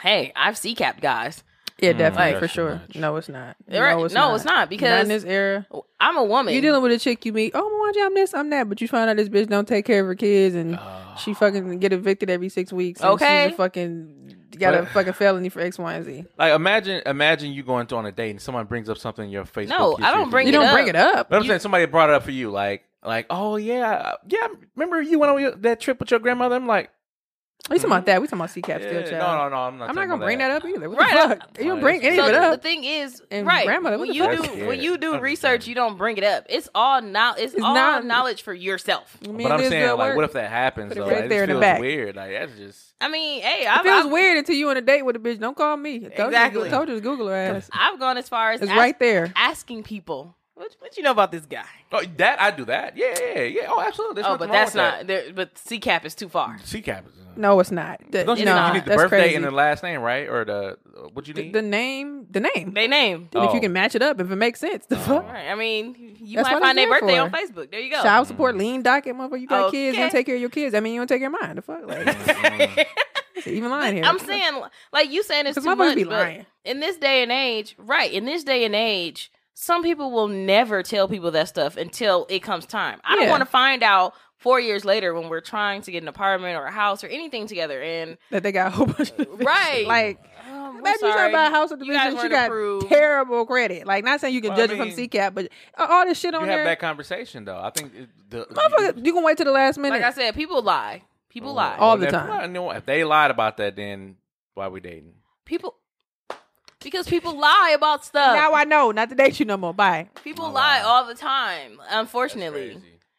hey, I've C capped guys. Yeah, Mm, definitely that's for sure. much. No, it's not. Right. No, it's No, not. it's not, not because- in this era. I'm a woman. You're dealing with a chick you meet. Oh, Mwanje, I'm this, I'm that, but you find out this bitch don't take care of her kids and Oh. she fucking get evicted every six weeks. and Okay. she's a fucking got a fucking felony for X, Y, and Z. Like imagine, imagine you going to on a date and someone brings up something in your Facebook. No, I don't for bring You it don't up. bring it up. But I'm You- saying somebody brought it up for you, like, like, oh yeah, yeah. Remember you went on your, that trip with your grandmother? I'm like, We talking about mm-hmm. that. We talking about CCAP yeah, still, no, child. no, no. no. I'm not. I'm not gonna bring that up either. What the Right, fuck? You don't bring any so of it up. the thing is, And right? grandmother, when you fuck? do when you do research, you don't bring it up. It's all knowledge. It's, It's all not- knowledge for yourself. Me But and I'm saying, like, work. what if that happens? Put it though? right Like, there it in the back. weird. Like that's just. I mean, hey, It I've, feels I've, weird until you on a date with a bitch. Don't call me. Told Exactly. You, told you to Google her ass. I've gone as far as It's ask- right there. asking people, what, what you know about this guy? Oh, that I do that. Yeah, yeah, yeah. Oh, absolutely. There's oh, but that's not. that. There, but CCAP is too far. CCAP. Is. Uh, no, it's not. The, Don't you, no, need, you need the birthday crazy. and the last name, right? Or the what you the, need? the name. The name. They name. And if you Oh. can match it up, if it makes sense, the fuck. Right. I mean, you That's might find it's their birthday for. on Facebook. There you go. Child support, lien docket, motherfucker. You got kids, you don't take care of your kids. I mean, you don't take care of mine. The fuck, like. Even lying here. I'm saying, like you saying it's 'Cause too much, be but lying. in this day and age, right? In this day and age, some people will never tell people that stuff until it comes time. I don't want to find out four years later when we're trying to get an apartment or a house or anything together, and that they got a whole bunch of division. Right. Like, um, we're imagine you trying sorry. to buy a house with You guys division. She got approved. terrible credit. Like, not saying you can Well, judge I it from mean- CCAP, but all this shit on You there. have that conversation though. I think it, the Motherfucker, you can wait till the last minute. Like I said, people lie. People lie. All the if- time. I know if they lied about that, then why we dating? people because people lie about stuff. now I know not to date you no more. Bye. people lie all the time. Unfortunately,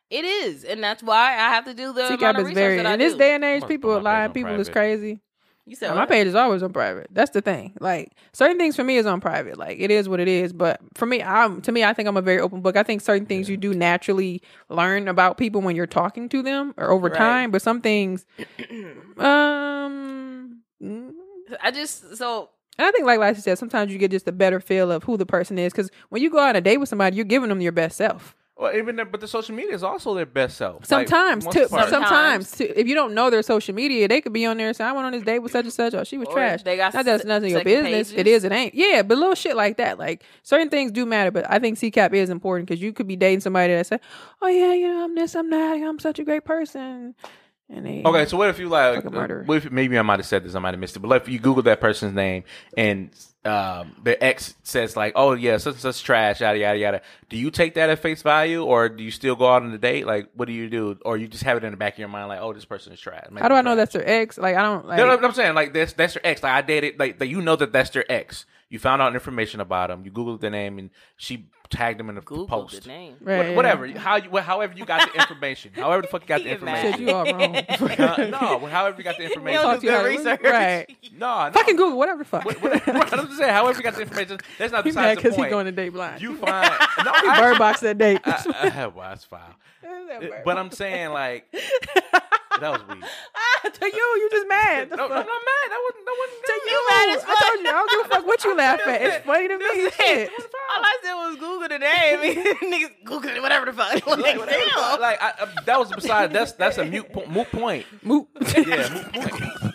it is, and that's why I have to do the amount of is research very that I in this day and age, Must people put are page lying. on People is private. crazy. You said my what? page is always on private. That's the thing. Like certain things for me is on private. Like it is what it is. But for me, I'm to me, I think I'm a very open book. I think certain things you do naturally learn about people when you're talking to them or over Right. time. But some things, um, mm, I just so and I think like Lassie said, sometimes you get just a better feel of who the person is. Because when you go on a date with somebody, you're giving them your best self. Well, even the, but the social media is also their best self. Sometimes, most too. part. Sometimes, too. If you don't know their social media, they could be on there and say, "I went on this date with such and such." Oh, she was Or trash. they got Not that's se- none your business. It pages. is. It ain't. Yeah, but little shit like that. Like certain things do matter. But I think CCAP is important because you could be dating somebody that say, "Oh yeah, you know, I'm this, I'm that, I'm such a great person," and they Okay, so what if you like? What if maybe I might have said this, I might have missed it, but if you Google that person's name and um, their ex says like, "Oh yeah, such and such trash," yada yada yada. Do you take that at face value, or do you still go out on the date? Like, what do you do, or you just have it in the back of your mind, like, "Oh, this person is trash." How do I know that's their ex? Like I don't like. No, no, no, I'm saying like that's that's your ex. Like I dated, like that. You know that that's their ex. You found out information about him. You googled the name, and she tagged him in a Google post. the name. Wha- Right, yeah. whatever. How you, however you got the information. however the fuck you got the He get mad. information. Shit, you all wrong. Uh, no, however you got the information. Talk to you how research. Right. No, no. Fucking Google whatever the fuck. What, what, what, I'm just saying, however you got the information, that's not He besides mad the because point. he going to date blind. you find no, he I, bird box that date. I, I, well, that's foul. But I'm saying like that was weird. Ah, to you, you just mad. The No, I'm not mad. That wasn't. That wasn't. To good. you mad as fuck. I told you, I don't give a fuck what you laugh at. It's funny to me. Shit. All I said was Google the name. Niggas Google it, whatever the fuck. Like, Like, damn. like I, I, that was beside. That's that's a mute po- moot point. Moot. Yeah, moot point.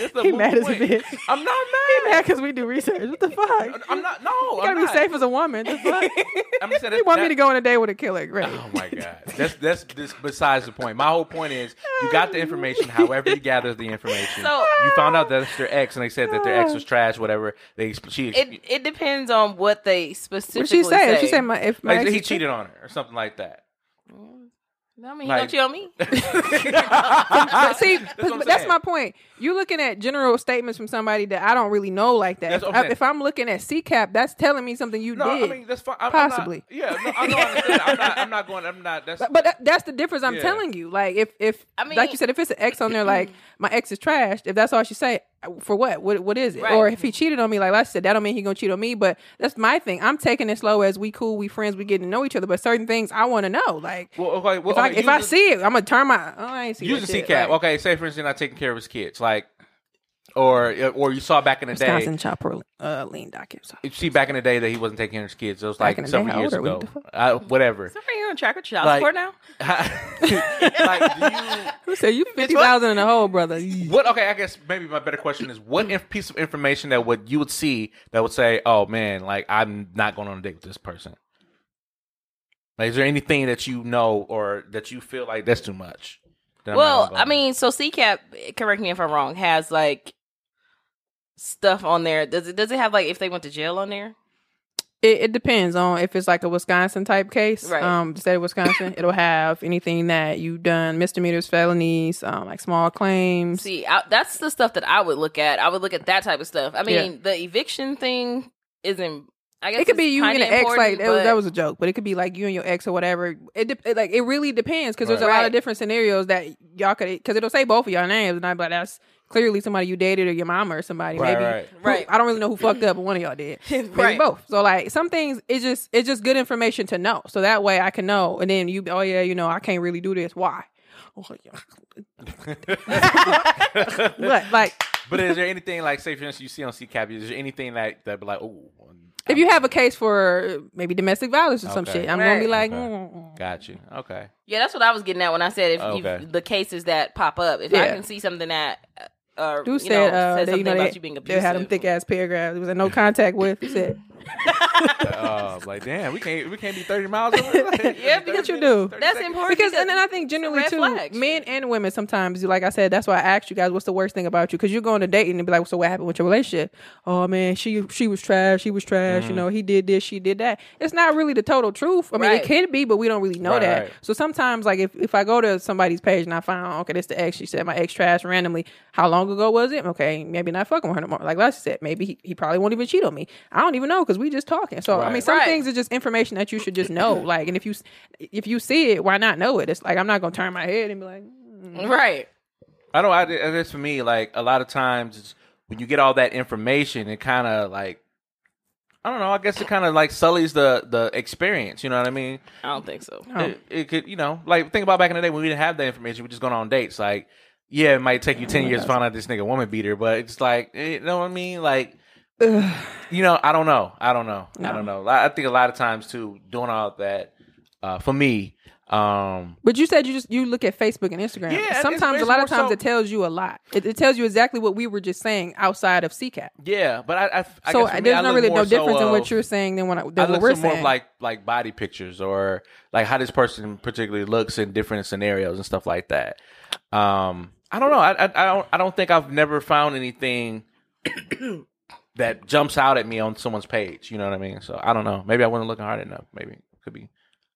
That's a He moot mad as a bitch. I'm not mad. He mad. mad because we do research. What the fuck? I'm not. No, You I'm gotta be not. safe as a woman. The? I'm just saying He that- want me to go on a date with a killer. Oh great. Oh my god, that's that's this besides the point. My whole point is you got the information. However, you gathered the information. So- you found out that it's their ex, and they said that their ex was ah. trash. Whatever they she It it depends on what they specifically What she say? say. She said my if my like ex he cheated on her or something like that. I mean, he Like- don't cheat on me. See, That's but what that's my point. You looking at general statements from somebody that I don't really know like that. That's If, what I'm if I'm looking at CCAP, that's telling me something you No, did. I mean that's fine. I'm, Possibly. I'm not, yeah, no, I know. I understand. I'm not. I'm not going. I'm not. That's. But, but that, that's the difference I'm Yeah. telling you. Like if if I mean- like you said, if it's an ex on there, like my ex is trashed. If that's all she say, for what? What what is it? Right. Or if he cheated on me, like I said, that don't mean he gonna cheat on me. But that's my thing. I'm taking it slow as we cool, we friends, we get to know each other. But certain things I want to know. Like well, okay, well, if I okay, if I see it, I'm gonna turn my. Oh, I ain't see the, use that the shit. CCAP. Like, Okay, say for instance, not taking care of his kids, like, or or you saw back in the Wisconsin day. chopper uh, lien docket. So. You see back in the day that he wasn't taking care of his kids. It was Back like in several years old are we? ago. What the fuck? Uh, whatever. So are you on track or child Like- support now? like, you? Who said you fifty thousand in the hole, brother? What? Okay, I guess maybe my better question is, what inf- piece of information that would you would see that would say, "Oh man, like I'm not going on a date with this person." Like, is there anything that you know or that you feel like that's too much? that Well, I mean, so CCAP, correct me if I'm wrong, has like stuff on there. Does it does it have like if they went to jail on there? It, it depends on if it's like a Wisconsin type case. Right. Um, the state of Wisconsin, it'll have anything that you've done, misdemeanors, felonies, um, like small claims. See, I, that's the stuff that I would look at. I would look at that type of stuff. I mean, Yeah. the eviction thing isn't. I guess it could be you and an ex, like that was, that was a joke, but it could be like you and your ex or whatever. It, de- it like it really depends because there's a lot of different scenarios that y'all could because it'll say both of y'all names, and I'm like that's clearly somebody you dated or your mama or somebody. Right, maybe right. who- Right. I don't really know who fucked up, but one of y'all did. Maybe Right. both. So like some things, it's just it's just good information to know. So that way I can know, and then you, oh yeah, you know I can't really do this. Why? Oh, yeah. what like But is there anything like, say for instance, you see on CCAP? Is there anything like that? Be like, oh, if you have a case for maybe domestic violence or some shit, I'm gonna be like. Okay. mm, got you. Okay. Yeah, that's what I was getting at when I said if Okay. the cases that pop up. If I can see something that uh, Dude you said, know, uh, said they, something you know, about they, you being they had them thick ass paragraphs. It was a no contact with. He said, Oh, like damn, we can't we can't be thirty miles. Away. Like, Yeah, because you do. That's seconds. important because and then I think generally too, flags. men and women sometimes, like I said, that's why I asked you guys, what's the worst thing about you? Because you're going to date and be like, so what happened with your relationship? Oh man, she she was trash. She was trash. Mm-hmm. You know, he did this, she did that. It's not really the total truth. I mean, Right. it can be, but we don't really know Right, that. right. So sometimes, like if if I go to somebody's page and I find, okay, this the ex. She said my ex trash randomly. How long ago was it? Okay, maybe not fucking with her no more. Like Leslie said, maybe he, he probably won't even cheat on me. I don't even know because we just talking. So I mean, some Right. things are just information that you should just know. Like, and if you if you see it, why not know it? It's like I'm not gonna turn my head and be like, mm. right. I don't. I guess for me, like a lot of times, when you get all that information, it kind of like I don't know. I guess it kind of like sullies the the experience. You know what I mean? I don't think so. Oh. It, it could, you know, like think about back in the day when we didn't have that information. We just going on dates. Like, yeah, it might take you ten years to find out this nigga woman beater, but it's like, eh, you know what I mean? Like, you know, I don't know. I don't know. I don't know. I think a lot of times too, doing all that uh, for me. Um, But you said you just you look at Facebook and Instagram. Yeah, Sometimes a lot of times so- it tells you a lot. It, it tells you exactly what we were just saying outside of CCAP. yeah, but I, I, I so guess for me, there's I not really no difference so in what you're saying than what, I, I than what look we're some more saying. like like body pictures or like how this person particularly looks in different scenarios and stuff like that. Um, I don't know. I, I I don't I don't think I've never found anything that jumps out at me on someone's page. You know what I mean? So I don't know. Maybe I wasn't looking hard enough. Maybe could be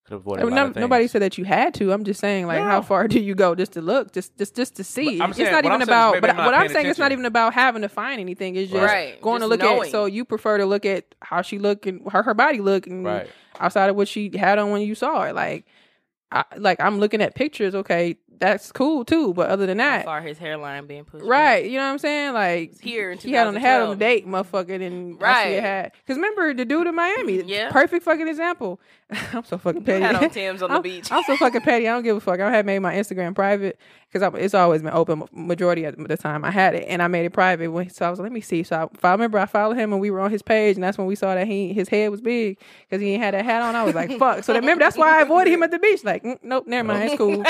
could avoid. avoided. a No- nobody said that you had to. I'm just saying, like, how far do you go just to look, just just just to see? But I'm it's not even I'm about. But what I'm paying saying, it's not even about having to find anything. It's just Right. going to look knowing. at. So you prefer to look at how she look and her her body look, and Right. outside of what she had on when you saw her, like. I, like I'm looking at pictures, okay, that's cool too. But other than that, far his hairline being pushed. back. Right, you know what I'm saying? Like Here he had on the hat on the date, motherfucker, and Right. because remember the dude in Miami, Yeah. perfect fucking example. I'm so fucking petty. had on Tim's on the I'm, beach. I'm so fucking petty. I don't give a fuck. I had made my Instagram private because it's always been open majority of the time I had it, and I made it private. When, so I was like, let me see. So I, I remember, I followed him and we were on his page, and that's when we saw that he his head was big because he had that hat on. I was like, fuck. So remember, that's why I avoided him at the beach. Like, mm, nope, never mind, it's cool.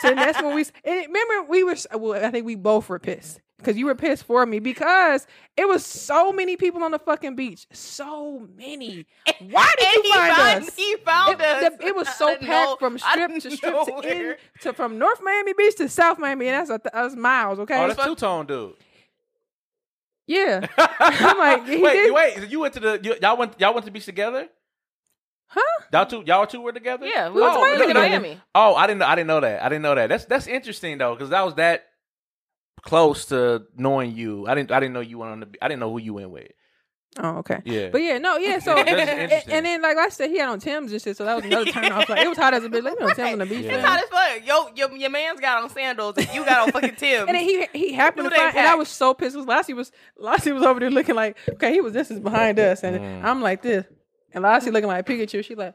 so that's when we. And remember, we were. Well, I think we both were pissed. Because you were pissed for me because it was so many people on the fucking beach. So many. Why did And you he find find- us? he found it, us. the- it was so packed no- from strip to strip to, in, to from North Miami Beach to South Miami, and that's a, that's miles. Okay, Oh, that's two tone dude. yeah. I'm like, he wait, did- wait. You went to the you, y'all went y'all went to the beach together? Huh? Y'all two y'all two were together? Yeah, we went to oh, Miami look at that. together. Oh, I didn't know. I didn't know that. I didn't know that. That's that's interesting though, because that was that close to knowing you. I didn't. I didn't know you went on the. I didn't know who you went with. Oh, okay. Yeah. But yeah, no, yeah. So and, and then like I said, he had on Tim's and shit, so that was another turn off. Like it was hot as a bitch. Let me on Tim's on the beach. Yeah. It's man. hot as fuck. Yo, your, your man's got on sandals and you got on fucking Tim's. And then he he happened to Dude ain't find, and I was so pissed. Because Lassie was Lassie was over there looking like, okay, he was this is behind us, and Mm. I'm like this, and Lassie looking like Pikachu. She like,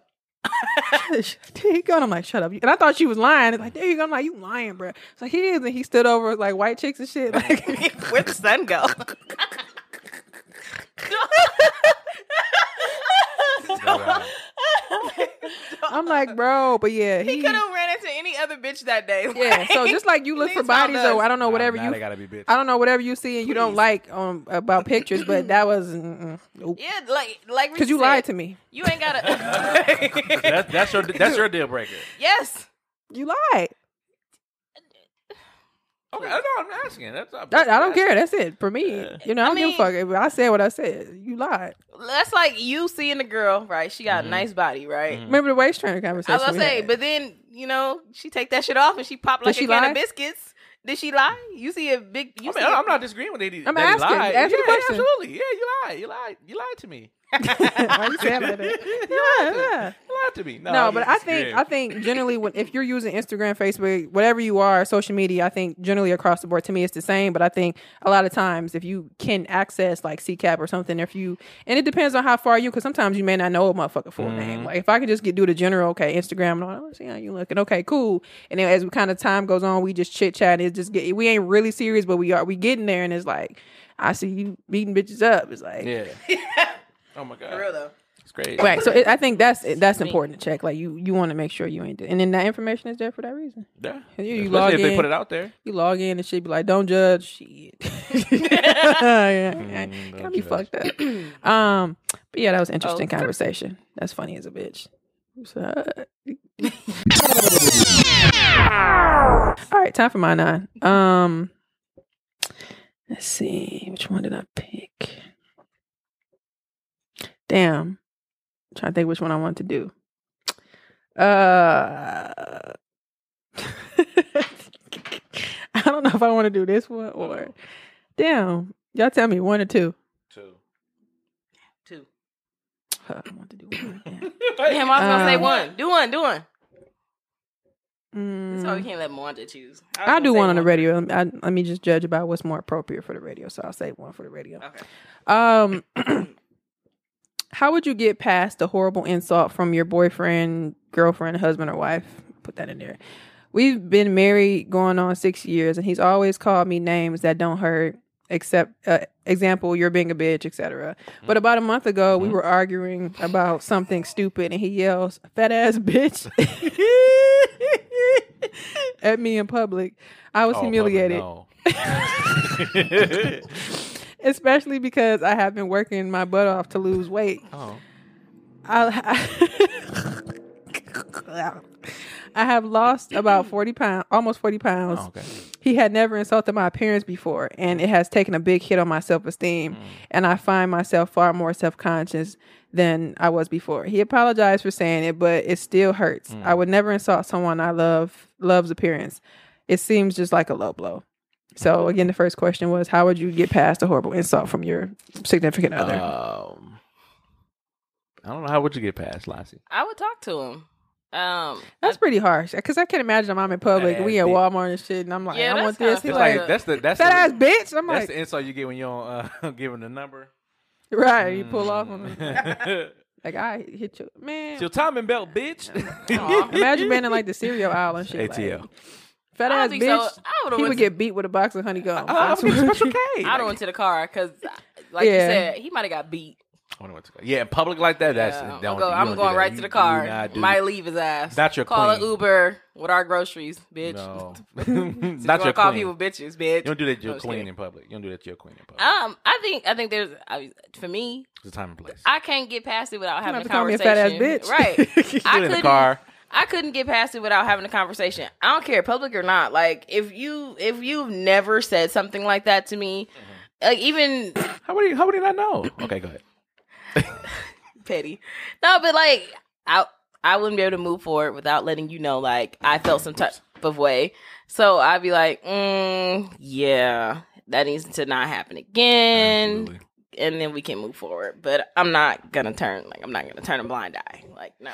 there you go. And I'm like, shut up. And I thought she was lying. It's like, there you go. I'm like, you lying, bro. So like he is, and he stood over like white chicks and shit. Like, Where'd the sun go? I'm like, bro, but yeah, he he. could have ran into any other bitch that day. yeah, so just like you look for bodies or. I don't know whatever Now you gotta be bitches. I don't know whatever you see and you don't like um about pictures, but that was mm-mm, nope. Yeah, like like Because you lied to me. You ain't gotta. That's that's your that's your deal breaker. yes. You lied. Okay, no, I'm asking. That's I, I don't care. That's it for me. You know, I don't mean- give a fuck. If I said what I said. You lied. That's like you seeing the girl, right? She Mm-hmm. got a nice body, right? Remember the waist trainer conversation? I was gonna say, had? but then you know she take that shit off and she pop Did like she a can lie? of biscuits. Did she lie? You see a big. You I see mean, a- I'm not disagreeing with it. I'm that he asking. lied. Answer the yeah, question. absolutely. Yeah, you lied. You lied. You lied to me. Why you saying that? Yeah, yeah. Lied to me. No, No, but I think. I think generally when if you're using Instagram, Facebook, whatever you are, social media, I think generally across the board to me it's the same. But I think a lot of times if you can access like CCAP or something, if you and it depends on how far you because sometimes you may not know a motherfucker full Mm-hmm. name. Like if I could just get do the general, okay, Instagram and all, I want see how you looking. Okay, cool. And then as we kind of time goes on, we just chit chat. It's just get we ain't really serious, but we are we getting there, and it's like I see you beating bitches up. It's like Yeah. oh my god. For real though. It's great. Right. So it, I think that's that's important to check. Like you, you want to make sure you ain't. And then that information is there for that reason. Yeah. You, you Especially log if they put it out there. You log in and shit be like, don't judge. Shit. yeah, Mm, got don't me judge. fucked up. Um, but yeah, that was interesting Oh. conversation. That's funny as a bitch. All right, time for my nine. Um, let's see, which one did I pick? Damn, I'm trying to think which one I want to do. Uh, I don't know if I want to do this one or damn. Y'all tell me one or two. Two. Two. Huh, I want to do one. Damn. Damn, I was gonna say Um, one. Do one. Do one. Mm. So we can't let Mwanda choose. I I'll do one on the radio. Let me, I, let me just judge about what's more appropriate for the radio. So I'll say one for the radio. Okay. Um, how would you get past the horrible insult from your boyfriend, girlfriend, husband, or wife? Put that in there. We've been married going on six years, and he's always called me names that don't hurt. Except, uh, example, you're being a bitch, etc. But about a month ago, we were arguing about something stupid, and he yells, "Fat ass bitch!" at me in public. I was Oh, humiliated no. especially because I have been working my butt off to lose weight. oh. I, I have lost about 40 pounds, almost 40 pounds. Oh, okay. He had never insulted my appearance before, and it has taken a big hit on my self esteem. Mm. And I find myself far more self conscious than I was before. He apologized for saying it, but it still hurts. Mm. I would never insult someone I love, love's appearance. It seems just like a low blow. So again, the first question was, how would you get past a horrible insult from your significant other? Um, I don't know how would you get past Lassie. I would talk to him. Um, That's pretty harsh because I can't imagine I'm in public, we at bitch. Walmart and shit, and I'm like, Yeah, I want this. He's fucked like, that's the that's fat the, ass bitch. I'm That's like, the insult you get when you don't uh, give him the number. right? You pull off on him. Mm. Like I hit you, man. It's your timing belt, bitch. Aw. Imagine being in like the cereal aisle and shit. ATL. Like, fat ass think so. bitch. I would've he went would to- get beat with a box of honeycomb. I'm getting a special K. I don't went to the car because, like Yeah. you said, he might have got beat. I would've went to- Yeah, in public like that. That's Yeah, I'm, don't- go- I'm going right You to the car. not Might leave his ass. Not your Call queen. an Uber with our groceries, bitch. No, Since not you your wanna call queen. people bitches, bitch. You don't do that to your No, queen kidding. in public. You don't do that to your queen in public. Um, I think I think there's I, for me, It's a time and place. I can't get past it without You having a to call me a conversation. fat ass bitch. Right. You I do it in the couldn't- car. I couldn't get past it without having a conversation. I don't care, public or not. Like if you if you've never said something like that to me, Mm-hmm. like even How would he? How would he not know? Okay, go ahead. petty. No, but like I I wouldn't be able to move forward without letting you know like I felt some type of way. So I'd be like, mm, yeah, that needs to not happen again. Absolutely. And then we can move forward. But I'm not gonna turn like I'm not gonna turn a blind eye. Like no.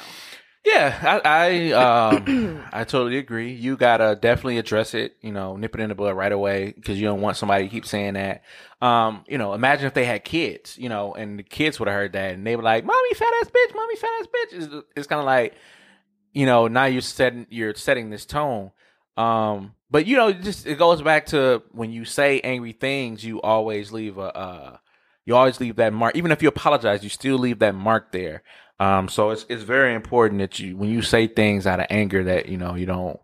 Yeah, I I, um, I totally agree. You gotta definitely address it. You know, nip it in the bud right away because you don't want somebody to keep saying that. Um, you know, imagine if they had kids. You know, and the kids would have heard that and they were like, "Mommy, fat ass bitch, mommy, fat ass bitch." It's, it's kind of like, you know, now you're setting you're setting this tone. Um, but you know, just it goes back to when you say angry things, you always leave a uh, you always leave that mark. Even if you apologize, you still leave that mark there. Um, so it's it's very important that you when you say things out of anger that you know you don't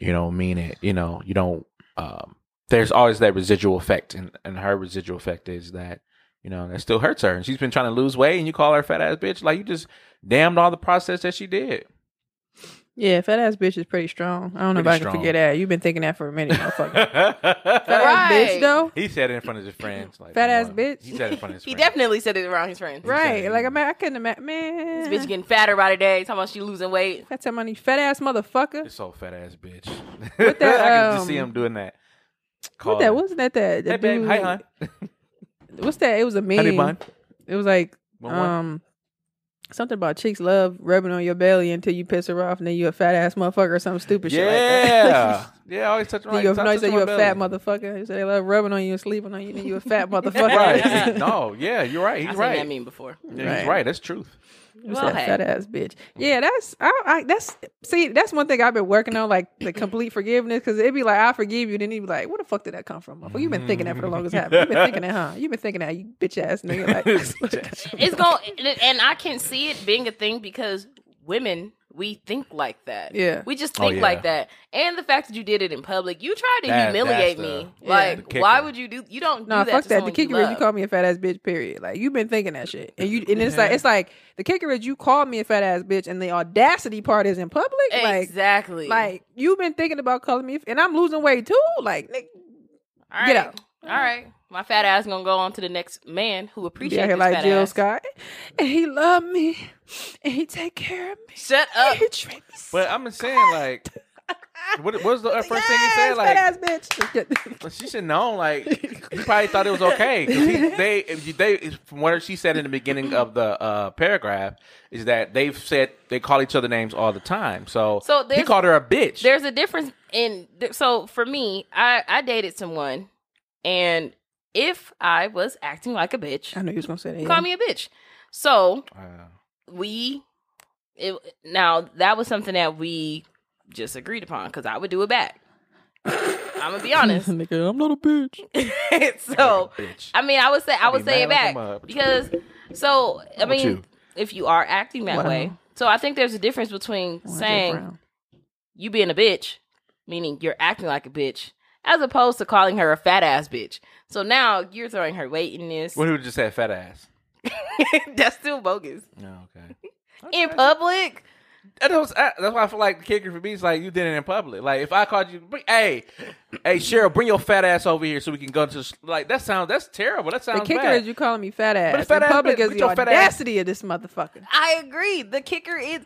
you know mean it. You know you don't. Um, there's always that residual effect, and and her residual effect is that you know that still hurts her, and she's been trying to lose weight, and you call her fat ass bitch, like you just damned all the process that she did. Yeah, fat ass bitch is pretty strong. I don't know Pretty if I can forget that. You've been thinking that for a minute, motherfucker. fat ass Right. bitch though. He said it in front of his friends. Like, Fat ass bitch. He said it in front of his friends. He friends. definitely said it around his friends. Right. Like I mean, I couldn't imagine man. This bitch getting fatter by the day, talking about she losing weight. Fat money, fat ass motherfucker. This old fat ass bitch. What that, I can just see um, him doing that. What that? Wasn't that that? the Hey babe, hi hon. What's that? It was a meme. Honey bun. It was like One, one. Something about chicks love rubbing on your belly until you piss her off, and then you a fat ass motherfucker or some stupid shit like. Yeah, yeah. Always touch Then like, you, a- touch no, you touch say you a belly. fat motherfucker. You say they love rubbing on you and sleeping on you, and you a fat motherfucker. Right. no, yeah, you're right. I He's seen right. that meme before. Yeah, Right. He's right. That's truth. You Well, said hey. fat ass bitch. Yeah, that's I, I that's see that's one thing I've been working on, like the complete forgiveness, because it'd be like I forgive you, then you'd be like, where the fuck did that come from? Well, you've been thinking that for the longest time. You've been thinking that, huh? You've been thinking that, you bitch ass nigga. Like, it's going and I can see it being a thing because women we think like that. Yeah. we just Oh, think yeah. like that. And the fact that you did it in public, you tried to That- humiliate that's the- me. yeah, like, why would you do? You don't No, do that fuck to that. The kicker you is you call me a fat ass bitch. Period. Like you've been thinking that shit, and you and it's like mm-hmm. it's like the kicker is you call me a fat ass bitch, and the audacity part is in public. Like exactly. like you've been thinking about calling me, and I'm losing weight too. Like nigga, All get right. out. All right, my fat ass gonna go on to the next man who appreciates out here like fat Jill ass. Scott, and he loved me, and he take care of me. Shut and up. he treat me. But I'm just saying, like, what, what was the first thing he Yes, said? fat Like, ass bitch. Well, she should know. Like he probably thought it was okay. he, they, they, from what she said in the beginning of the uh, paragraph, is that they've said they call each other names all the time. So, So he called her a bitch. There's a difference in so for me, I I dated someone, and if I was acting like a bitch, I knew you was gonna say that. call me a bitch. So Wow. we, it now that was something that we just agreed upon because I would do it back. I'm gonna be honest. Nigga, I'm not a bitch. so bitch. I mean, I would say I I'd be say it mad like back uh, because so I mean, you? if you are acting that Wow. way, so I think there's a difference between Orange and saying you being a bitch, meaning you're acting like a bitch, as opposed to calling her a fat ass bitch. So now you're throwing her weight in this. What if he just said fat ass? That's still bogus No, okay. in public. That was, that's why I feel like the kicker for me is like you did it in public. Like if I called you, bring- hey, hey Cheryl, bring your fat ass over here so we can go to like that sounds that's terrible. That sounds The kicker bad. is you calling me fat But ass. a fat In ass public bitch, is the your fat ass- audacity of this motherfucker. I agree. The kicker is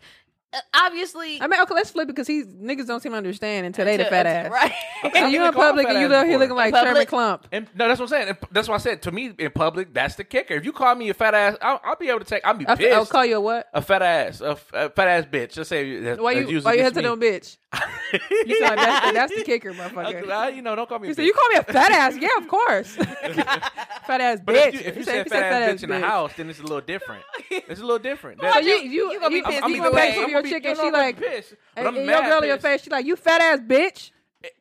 obviously I mean, okay, let's flip it because he's niggas don't seem to understand until they the fat ass. right. So you in public and you look here looking like Sherman? Klump. And, no, that's what I'm saying. That's what I said. To me, in public, that's the kicker. If you call me a fat ass, I'll, I'll be able to take. I'll be I'll, pissed. I'll call you a what? a fat ass, a, f- a fat ass bitch. Just say that, Why you used why you against hesitant on me. bitch? You sound like that's, the, that's the kicker, motherfucker. I- you know, don't call me. a You said you call me a fat ass? Yeah, of course. fat ass But bitch. if you, if you say- said fat, ass bitch in the bitch. house, then it's a little different. It's a little different. So That's- you you You gonna be you, pissed you either gonna way. make fun of I'm your gonna be- chick you and know, she I'm gonna like be pissed. But and, I'm and your mad girl in your pissed. face, she like you fat ass bitch.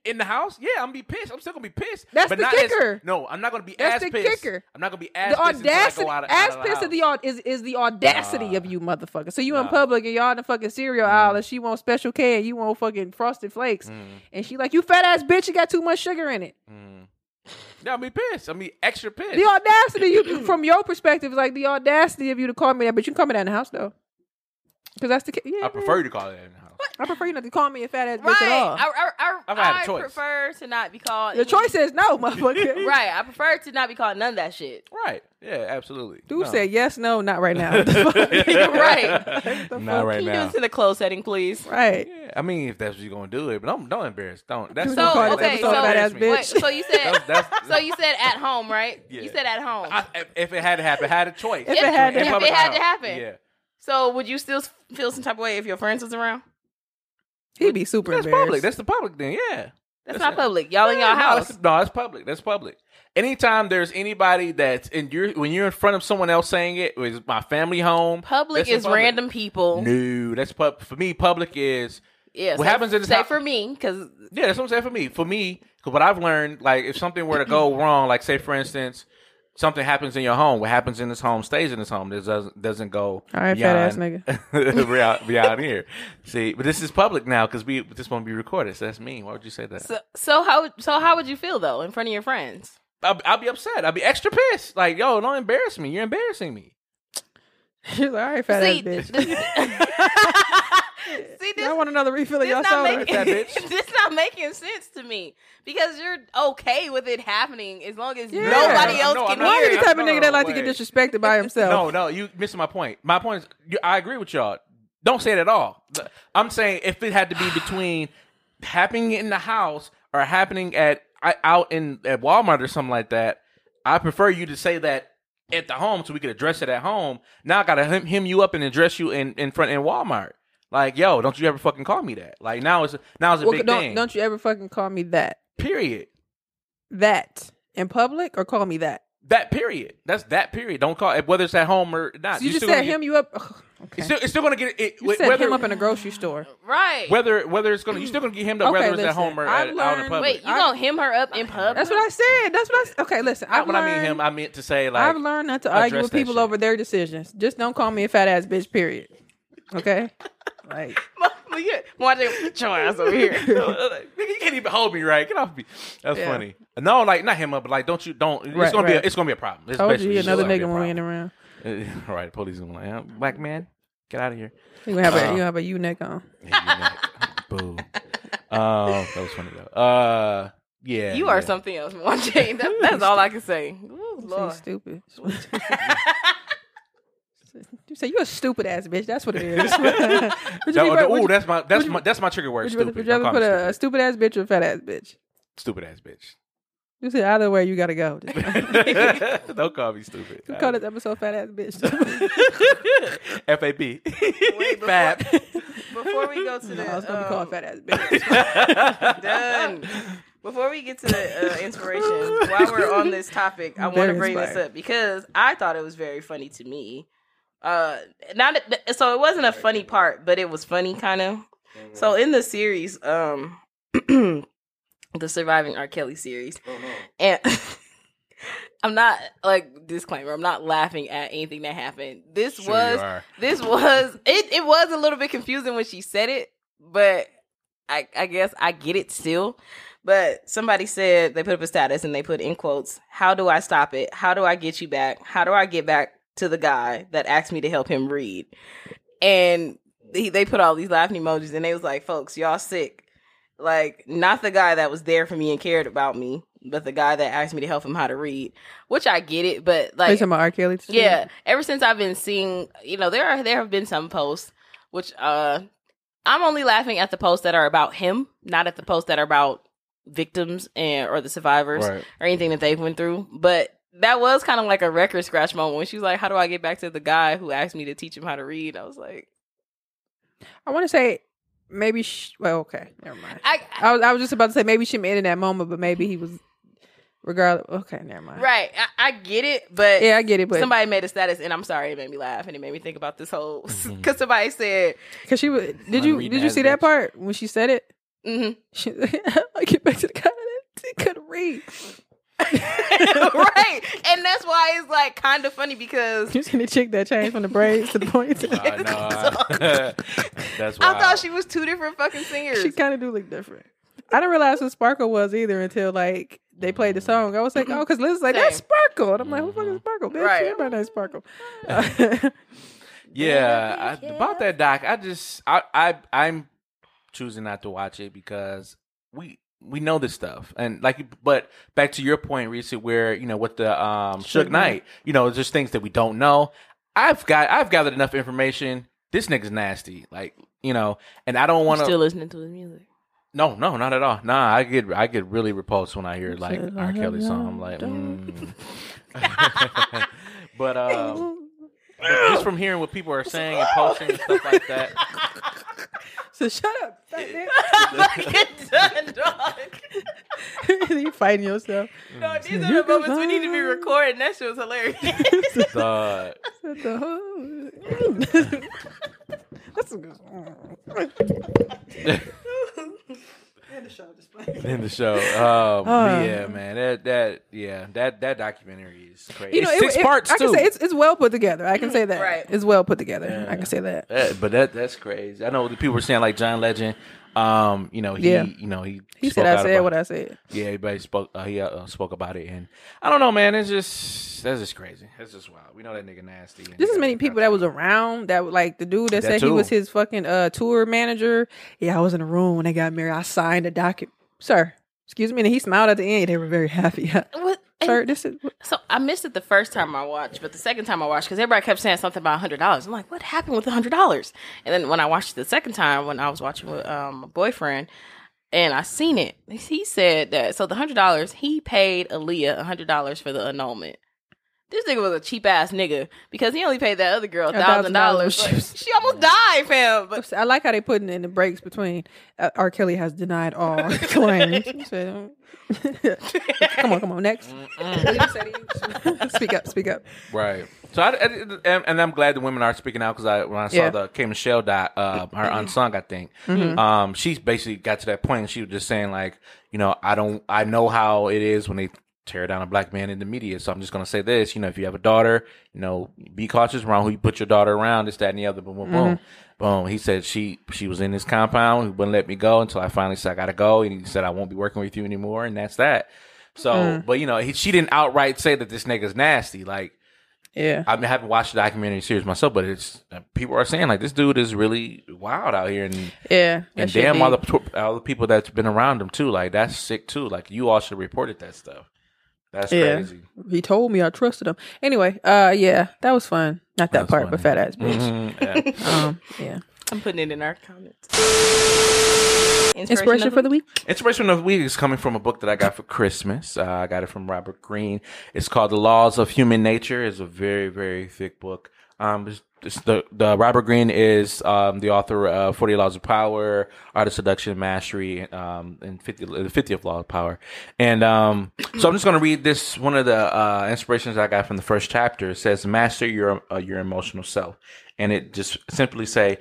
In the house, yeah, I'm gonna be pissed. I'm still gonna be pissed. That's but the not as- kicker. no, I'm not gonna be That's as the pissed. kicker. I'm not gonna be as The pissed audacity, out, of- ass out of pissed the is the is is the audacity Nah. of you, motherfucker. So you in public and y'all in the fucking cereal aisle and she want special K and you want fucking frosted flakes, Mm. and she like you fat ass bitch, you got too much sugar in it. Yeah, I'll be pissed. I'll be extra pissed. The audacity, you from your perspective, is like the audacity of you to call me that, but you can call me that in the house though, because that's the yeah. I prefer you to call it in the house. I prefer you not to call me a fat ass bitch Right. at all. I, I, I, I've had a I choice. prefer to not be called. the choice is no, motherfucker. Right. I prefer to not be called none of that shit. Right. Yeah, absolutely. Dude No. said yes, no, not right now. What the fuck? right. Not fuck? right Can you do this in a closed setting, please? Right. Yeah, I mean, if that's what you're gonna do it, but don't don't embarrass. Don't. That's So, don't okay, that's- so don't fat ass bitch. Wait, so you said That's- that's- so you said at home, right? Yeah. You said at home. I, if- if it had to happen, I had a choice. If it had to In happen. public If it had to happen. Yeah, so would you still feel some type of way if your friends was around? He'd be super that's public. That's the public thing. Yeah. That's, That's not it. public. Y'all in Yeah, y'all no, house. that's- No, that's public. That's public. Anytime there's anybody that's in your when you're in front of someone else saying it, is my family home. Public that's in is random people. No, that's pub. For me, public is Yeah. What say- happens in the say house- for me because yeah. That's what I'm saying for me. For me, because what I've learned, like if something were to go wrong, like say for instance. Something happens in your home. What happens in this home stays in this home. This doesn't doesn't go. All right, fat ass beyond- beyond, beyond here. See, but this is public now because we this won't be recorded. So that's mean. Why would you say that? so, so how so how would you feel though in front of your friends? I'll, I'll be upset. I'll be extra pissed. Like, yo, don't embarrass me. You're embarrassing me. She's like, all right, fat See, ass bitch. this- See, this, I want another refill of this y'all not soda. making Fat bitch. this not making sense to me because you're okay with it happening as long as Yeah. nobody No, else no, can I'm not Why are you it. the type of nigga that like to get disrespected by eh, eh, himself? No, no, you missing my point. My point is, you, I agree with y'all. Don't say it at all. I'm saying if it had to be between happening in the house or happening at out in at Walmart or something like that, I prefer you to say that at the home so we could address it at home. Now I gotta hem, hem you up and address you in, in front in Walmart. Like, yo, don't you ever fucking call me that? Like now it's now it's a Well, big don't thing. don't you ever fucking call me that? Period. That in public or call me that? That period. That's that period. Don't call it whether it's at home or not. So you You're just still set gonna get- him you up. ugh, okay. It's still, it's still gonna get it. you set whether, him up in a grocery store. Right. whether whether it's gonna you're still gonna get him up Okay, whether it's at home or I've at, out in public. Wait, you gonna hem her up in public? That's what I said. That's what I. said. Okay, listen. Not I've when I mean him, I meant to say like I've learned not to argue with people shit. over their decisions. Just don't call me a fat ass bitch. Period. Okay. Like Look at watching get your ass over here. Nigga, you can't even hold me right. Get off me. That's Yeah. funny. No, like not him up, but like don't you don't. It's Right, gonna be a, right. it's gonna be a problem. It's told basically you, just another gonna be a nigga when we ain't problem. around. Uh, right, police is gonna like, uh, black man, get out of here. You gonna have a Uh, you gonna have a U neck on. Yeah, you neck. Boo. Um, that was funny though. Uh, yeah, You are yeah. something else, Mwanje. That, that's all I can say. Ooh, Say Lord. stupid. You say you a stupid ass bitch. That's what it is. Would you No, be- no, would ooh, you- that's my that's would you- my that's my trigger word. would you rather- Stupid. Would you rather put me a, a stupid ass bitch or a fat ass bitch? stupid ass bitch. You said either way, you gotta go. Don't call me stupid. You call this episode fat ass bitch. F A B. Wait, before, Fab. before we go to the I was gonna be called um, fat ass bitch. done. Before we get to the uh, inspiration, while we're on this topic, I want to Very bring this up because I thought it was very funny to me. Uh, not so it wasn't a funny part, but it was funny kind of. So in the series, um, the surviving R. Kelly series, and I'm not like disclaimer. I'm not laughing at anything that happened. This Sure was this was it. It was a little bit confusing when she said it, but I I guess I get it still. But somebody said they put up a status and they put in quotes, "How do I stop it? How do I get you back? How do I get back to the guy that asked me to help him read?" And they, they put all these laughing emojis and they was like, "Folks, y'all sick." Like not the guy that was there for me and cared about me, but the guy that asked me to help him how to read. Which I get it, but Are you like talking about R. Kelly? too? yeah, ever since I've been seeing, you know, there are there have been some posts which uh I'm only laughing at the posts that are about him, not at the posts that are about victims and or the survivors Right. or anything that they've went through. But that was kind of like a record scratch moment when she was like, "How do I get back to the guy who asked me to teach him how to read?" I was like, I want to say maybe. Sh- well, okay, never mind. I, I was I was just about to say maybe she made in that moment, but maybe he was. Regardless, okay, never mind. right, I, I get it, but Yeah, I get it, but somebody made a status, and I'm sorry, it made me laugh, and it made me think about this whole because Mm-hmm. somebody said, because she was. Did you did you ass see that part when she said it? hmm She, I get back to the guy that couldn't read. right, and that's why it's like kind of funny because You seen the chick that changed from the braids to the ponytail? I know. That's I wild. thought she was two different fucking singers. she kind of do look different. I didn't realize who Sparkle was either until like they played the song. I was like, oh, because Liz was like, that's Sparkle. And I'm like, who the fuck is mm-hmm. Sparkle? Bitch, Right. everybody knows Sparkle. Yeah, I, about that doc, I just I I I'm choosing not to watch it because we we know this stuff. And like but back to your point Reese where you know with the um Suge Suge Knight. You know just things that we don't know. I've got I've gathered enough information. This nigga's nasty. Like you know and I don't want to Still listening to his music. no no not at all. Nah I get I get really repulsed when I hear like R. Kelly song. I'm like mm. but um just from hearing what people are saying and posting and stuff like that so shut up. Get done, dog. you fighting yourself. No, mm. these are the moments we need to be recording. That shit was hilarious. the What the hell? That's a good in the show. Um, Uh. yeah, man, that that yeah, that that documentary is crazy. You know, it's it- six it- parts I too. can say it's it's well put together. I can say that. Right. It's well put together. I can say that. That- but that that's crazy. I know the people were saying like John Legend. Um, you know, he Yeah. you know he He said I said about- what I said. Yeah, everybody spoke. Uh, he uh, spoke about it, and I don't know, man. It's just that's just crazy. That's just wild. We know that nigga nasty. This Just he as got many people that was around that like the dude that, That said he was his fucking uh tour manager. Yeah, I was in the room when they got married. I signed a document. Sir, excuse me. And he smiled at the end. They were very happy. What? This is So I missed it the first time I watched, but the second time I watched, because everybody kept saying something about hundred dollars. I'm like, what happened with the hundred dollars? And then when I watched it the second time, when I was watching with um, my boyfriend, and I seen it, he said that so the hundred dollars he paid Aaliyah hundred dollars for the annulment. This nigga was a cheap ass nigga because he only paid that other girl A thousand dollars. She almost died, fam. But I like how they putting in the breaks between uh, R. Kelly has denied all claims. Come on, come on, next. speak up, speak up. Right. So I, I- and, and I'm glad the women are speaking out because I when I saw Yeah. the K Michelle die, uh, her unsung, I think, um, she's basically got to that point and she was just saying like, you know, I don't, I know how it is when they tear down a black man in the media. So I'm just gonna say this, you know, if you have a daughter, you know, be cautious around who you put your daughter around. This, that, and the other. Boom, boom, boom. Boom. He said she she was in his compound. He wouldn't let me go until I finally said I gotta go. And he said I won't be working with you anymore. And that's that. So, but you know, he, she didn't outright say that this nigga's nasty. Like, Yeah. I, mean, I haven't watched the documentary series myself, but it's people are saying like this dude is really wild out here, and Yeah. and damn all the all the people that's been around him too. Like that's sick too. Like you all should have reported that stuff. That's Yeah. crazy. He told me I trusted him. Anyway, uh yeah, that was fun. Not that That's part, funny. but fat ass bitch. Mhm, yeah. Um, yeah. I'm putting it in our comments. Inspiration for the week? Inspiration of the week is coming from a book that I got for Christmas. Uh, I got it from Robert Greene. It's called The Laws of Human Nature. It's a very, very thick book. Um, it's, it's the, the Robert Greene is, um, the author of 40 Laws of Power, Art of Seduction, Mastery, um, and 50, the 50th Law of Power. And, um, so I'm just going to read this. One of the, uh, inspirations I got from the first chapter. It says, master your, uh, your emotional self. And it just simply say,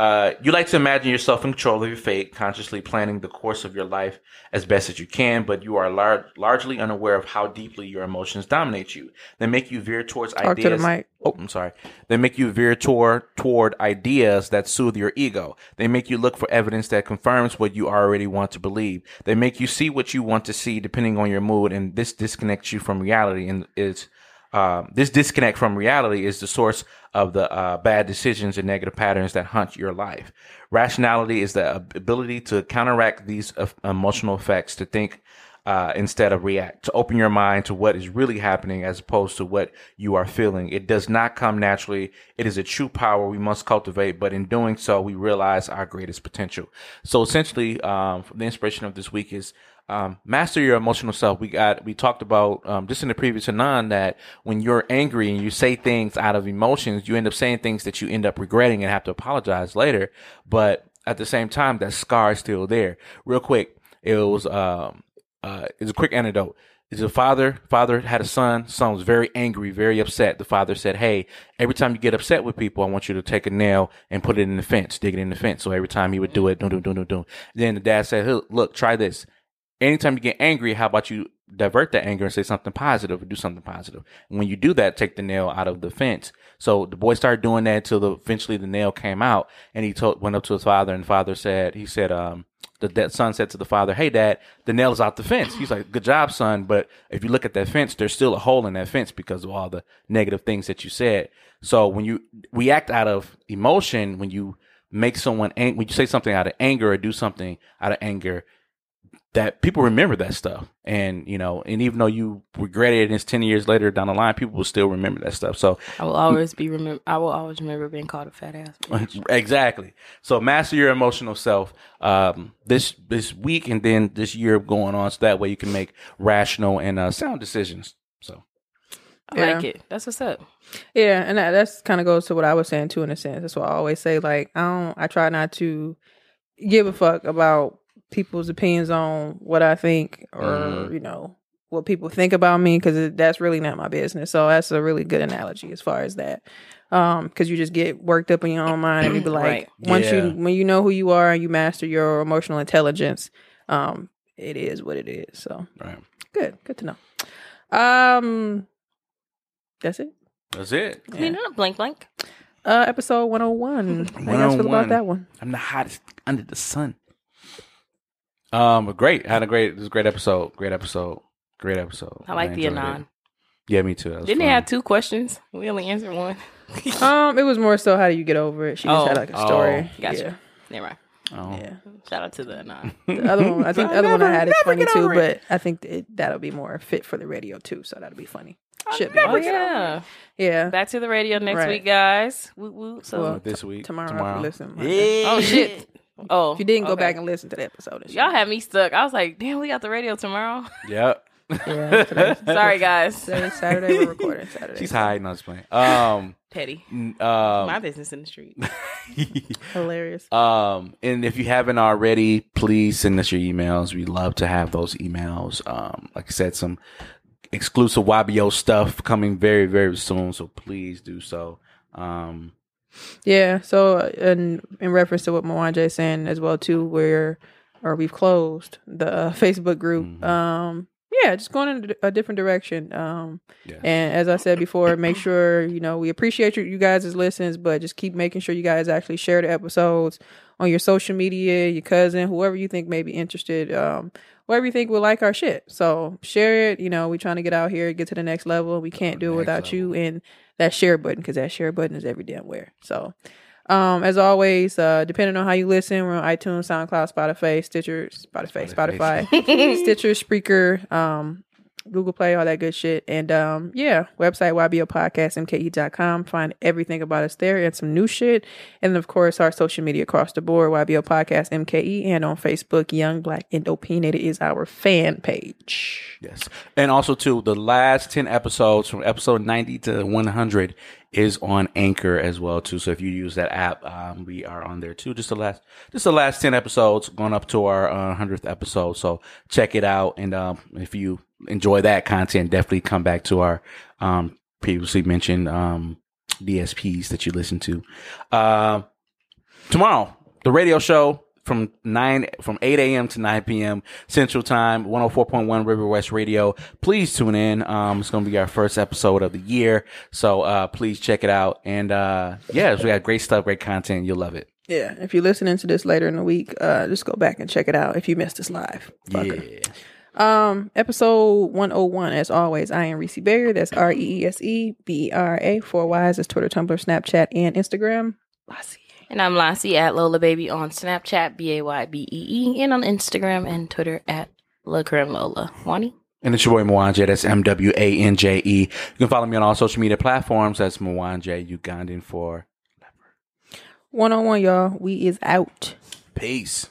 uh, you like to imagine yourself in control of your fate, consciously planning the course of your life as best as you can, but you are lar- largely unaware of how deeply your emotions dominate you. They make you veer towards Talk to the ideas. mic. Oh, I'm sorry. They make you veer toward toward ideas that soothe your ego. They make you look for evidence that confirms what you already want to believe. They make you see what you want to see, depending on your mood, and this disconnects you from reality and is um, this disconnect from reality is the source of the uh, bad decisions and negative patterns that haunt your life. Rationality is the ability to counteract these uh, emotional effects, to think uh, instead of react, to open your mind to what is really happening as opposed to what you are feeling. It does not come naturally. It is a true power we must cultivate, but in doing so, we realize our greatest potential. So essentially, um, the inspiration of this week is um, master your emotional self. We got we talked about um, just in the previous Anon that when you're angry and you say things out of emotions, you end up saying things that you end up regretting and have to apologize later. But at the same time, that scar is still there. Real quick, it was um uh it's a quick anecdote. It's a father. Father had a son. Son was very angry, very upset. The father said, "Hey, every time you get upset with people, I want you to take a nail and put it in the fence, dig it in the fence." So every time he would do it, do do do do do. Then the dad said, "Hey, "Look, try this anytime you get angry, how about you divert that anger and say something positive or do something positive? And when you do that, take the nail out of the fence. So the boy started doing that until the, eventually the nail came out and he told, went up to his father and father said, he said, um, the that son said to the father, Hey dad, the nail's out the fence. He's like, good job, son. But if you look at that fence, there's still a hole in that fence because of all the negative things that you said. So when you react out of emotion, when you make someone ang- when you say something out of anger or do something out of anger, that people remember that stuff. And, you know, and even though you regret it and it's 10 years later down the line, people will still remember that stuff. So, I will always be remember. I will always remember being called a fat ass. bitch. exactly. So master your emotional self, um, this, this week and then this year going on. So that way you can make rational and, uh, sound decisions. So, I Yeah. like it. That's what's up. Yeah, and that that's kind of goes to what I was saying too, in a sense. That's why I always say, like, I don't, I try not to give a fuck about people's opinions on what I think or Mhm. you know what people think about me because that's really not my business. So that's a really good analogy as far as that. Um, because you just get worked up in your own mind and you be like, Right. once Yeah. you when you know who you are and you master your emotional intelligence, um, it is what it is. So right. good, good to know. Um, that's it. That's it. Clean it up, blank blank. Uh, episode 101. How you guys feel about that one? I'm the hottest under the sun. Um, but great. Had a great, it was a great episode. Great episode. Great episode. I like the enjoyed it. anon. Yeah, me too. Didn't they have two questions? We only answered one. Um, it was more so how do you get over it? She just Oh. had like a story. Oh. Gotcha. Never mind. Oh. Yeah. Shout out to the anon. The other one, I think the other one I had is funny too, it. but I think it, that'll be more fit for the radio too, so that'll be funny. Should be. oh yeah. Yeah. Back to the radio next Right. week, guys. Woo woo. So Well, this week. Tomorrow, Tomorrow. listen. Monday. Oh shit. Oh, If you didn't go okay. back and listen to the episode, and y'all had me stuck. I was like, damn, we got the radio tomorrow. Yep. Yeah, today's- Sorry, guys. Today's Saturday. We're recording Saturday. She's hiding. I was playing. Um, Petty. n- My um, business in the street. Hilarious. um, and if you haven't already, please send us your emails. We love to have those emails. Um, like I said, some exclusive YBO stuff coming very, very soon. So please do so. Um, Yeah. So, in in reference to what Mwanje is saying as well too, where or we've closed the uh, Facebook group. Mhm. Um, yeah, just going in a different direction. Um, and as I said before, make sure you know we appreciate you, you guys' listens, but just keep making sure you guys actually share the episodes on your social media, your cousin, whoever you think may be interested. Um, whoever you think will like our shit. So share it. You know, we're trying to get out here, get to the next level. We can't do it without you and that share button because that share button is every damn where. So, um, as always, uh, depending on how you listen, we're on iTunes, SoundCloud, Spotify, Stitcher, Spotify, Spotify. Spotify, Stitcher, Spreaker, um, Google Play, all that good shit. And um, yeah, website ybopodcastmke.com. Find everything about us there and some new shit. And of course, our social media across the board, YBO Podcast MKE, and on Facebook, Young Black and Indopinnated is our fan page. Yes. And also too, the last 10 episodes from episode 90 to 100 is on Anchor as well too. So if you use that app, um, we are on there too. Just the last, just the last 10 episodes going up to our uh, 100th episode. So check it out. And, um, if you enjoy that content, definitely come back to our, um, previously mentioned, um, DSPs that you listen to. Uh, tomorrow, the radio show from nine from eight a.m. to nine p.m. Central Time, one hundred four point one Riverwest Radio. Please tune in. Um, it's going to be our first episode of the year, so uh, please check it out. And uh, yeah, we got great stuff, great content. You'll love it. Yeah, if you're listening to this later in the week, uh, just go back and check it out if you missed us live. Fucker. Yeah. Um, episode 101, as always, I am Reese Barrier. That's R E E S E B E R A. Four Ys is Twitter, Tumblr, Snapchat, and Instagram. Lassie. And I'm Lassie at Lola Baby on Snapchat, B A Y B E E, and on Instagram and Twitter at La Creme Lola. Wani? And it's your boy Mwanje. That's M W A N J E. You can follow me on all social media platforms. That's Mwanje Ugandan for 101, y'all. We is out. peace.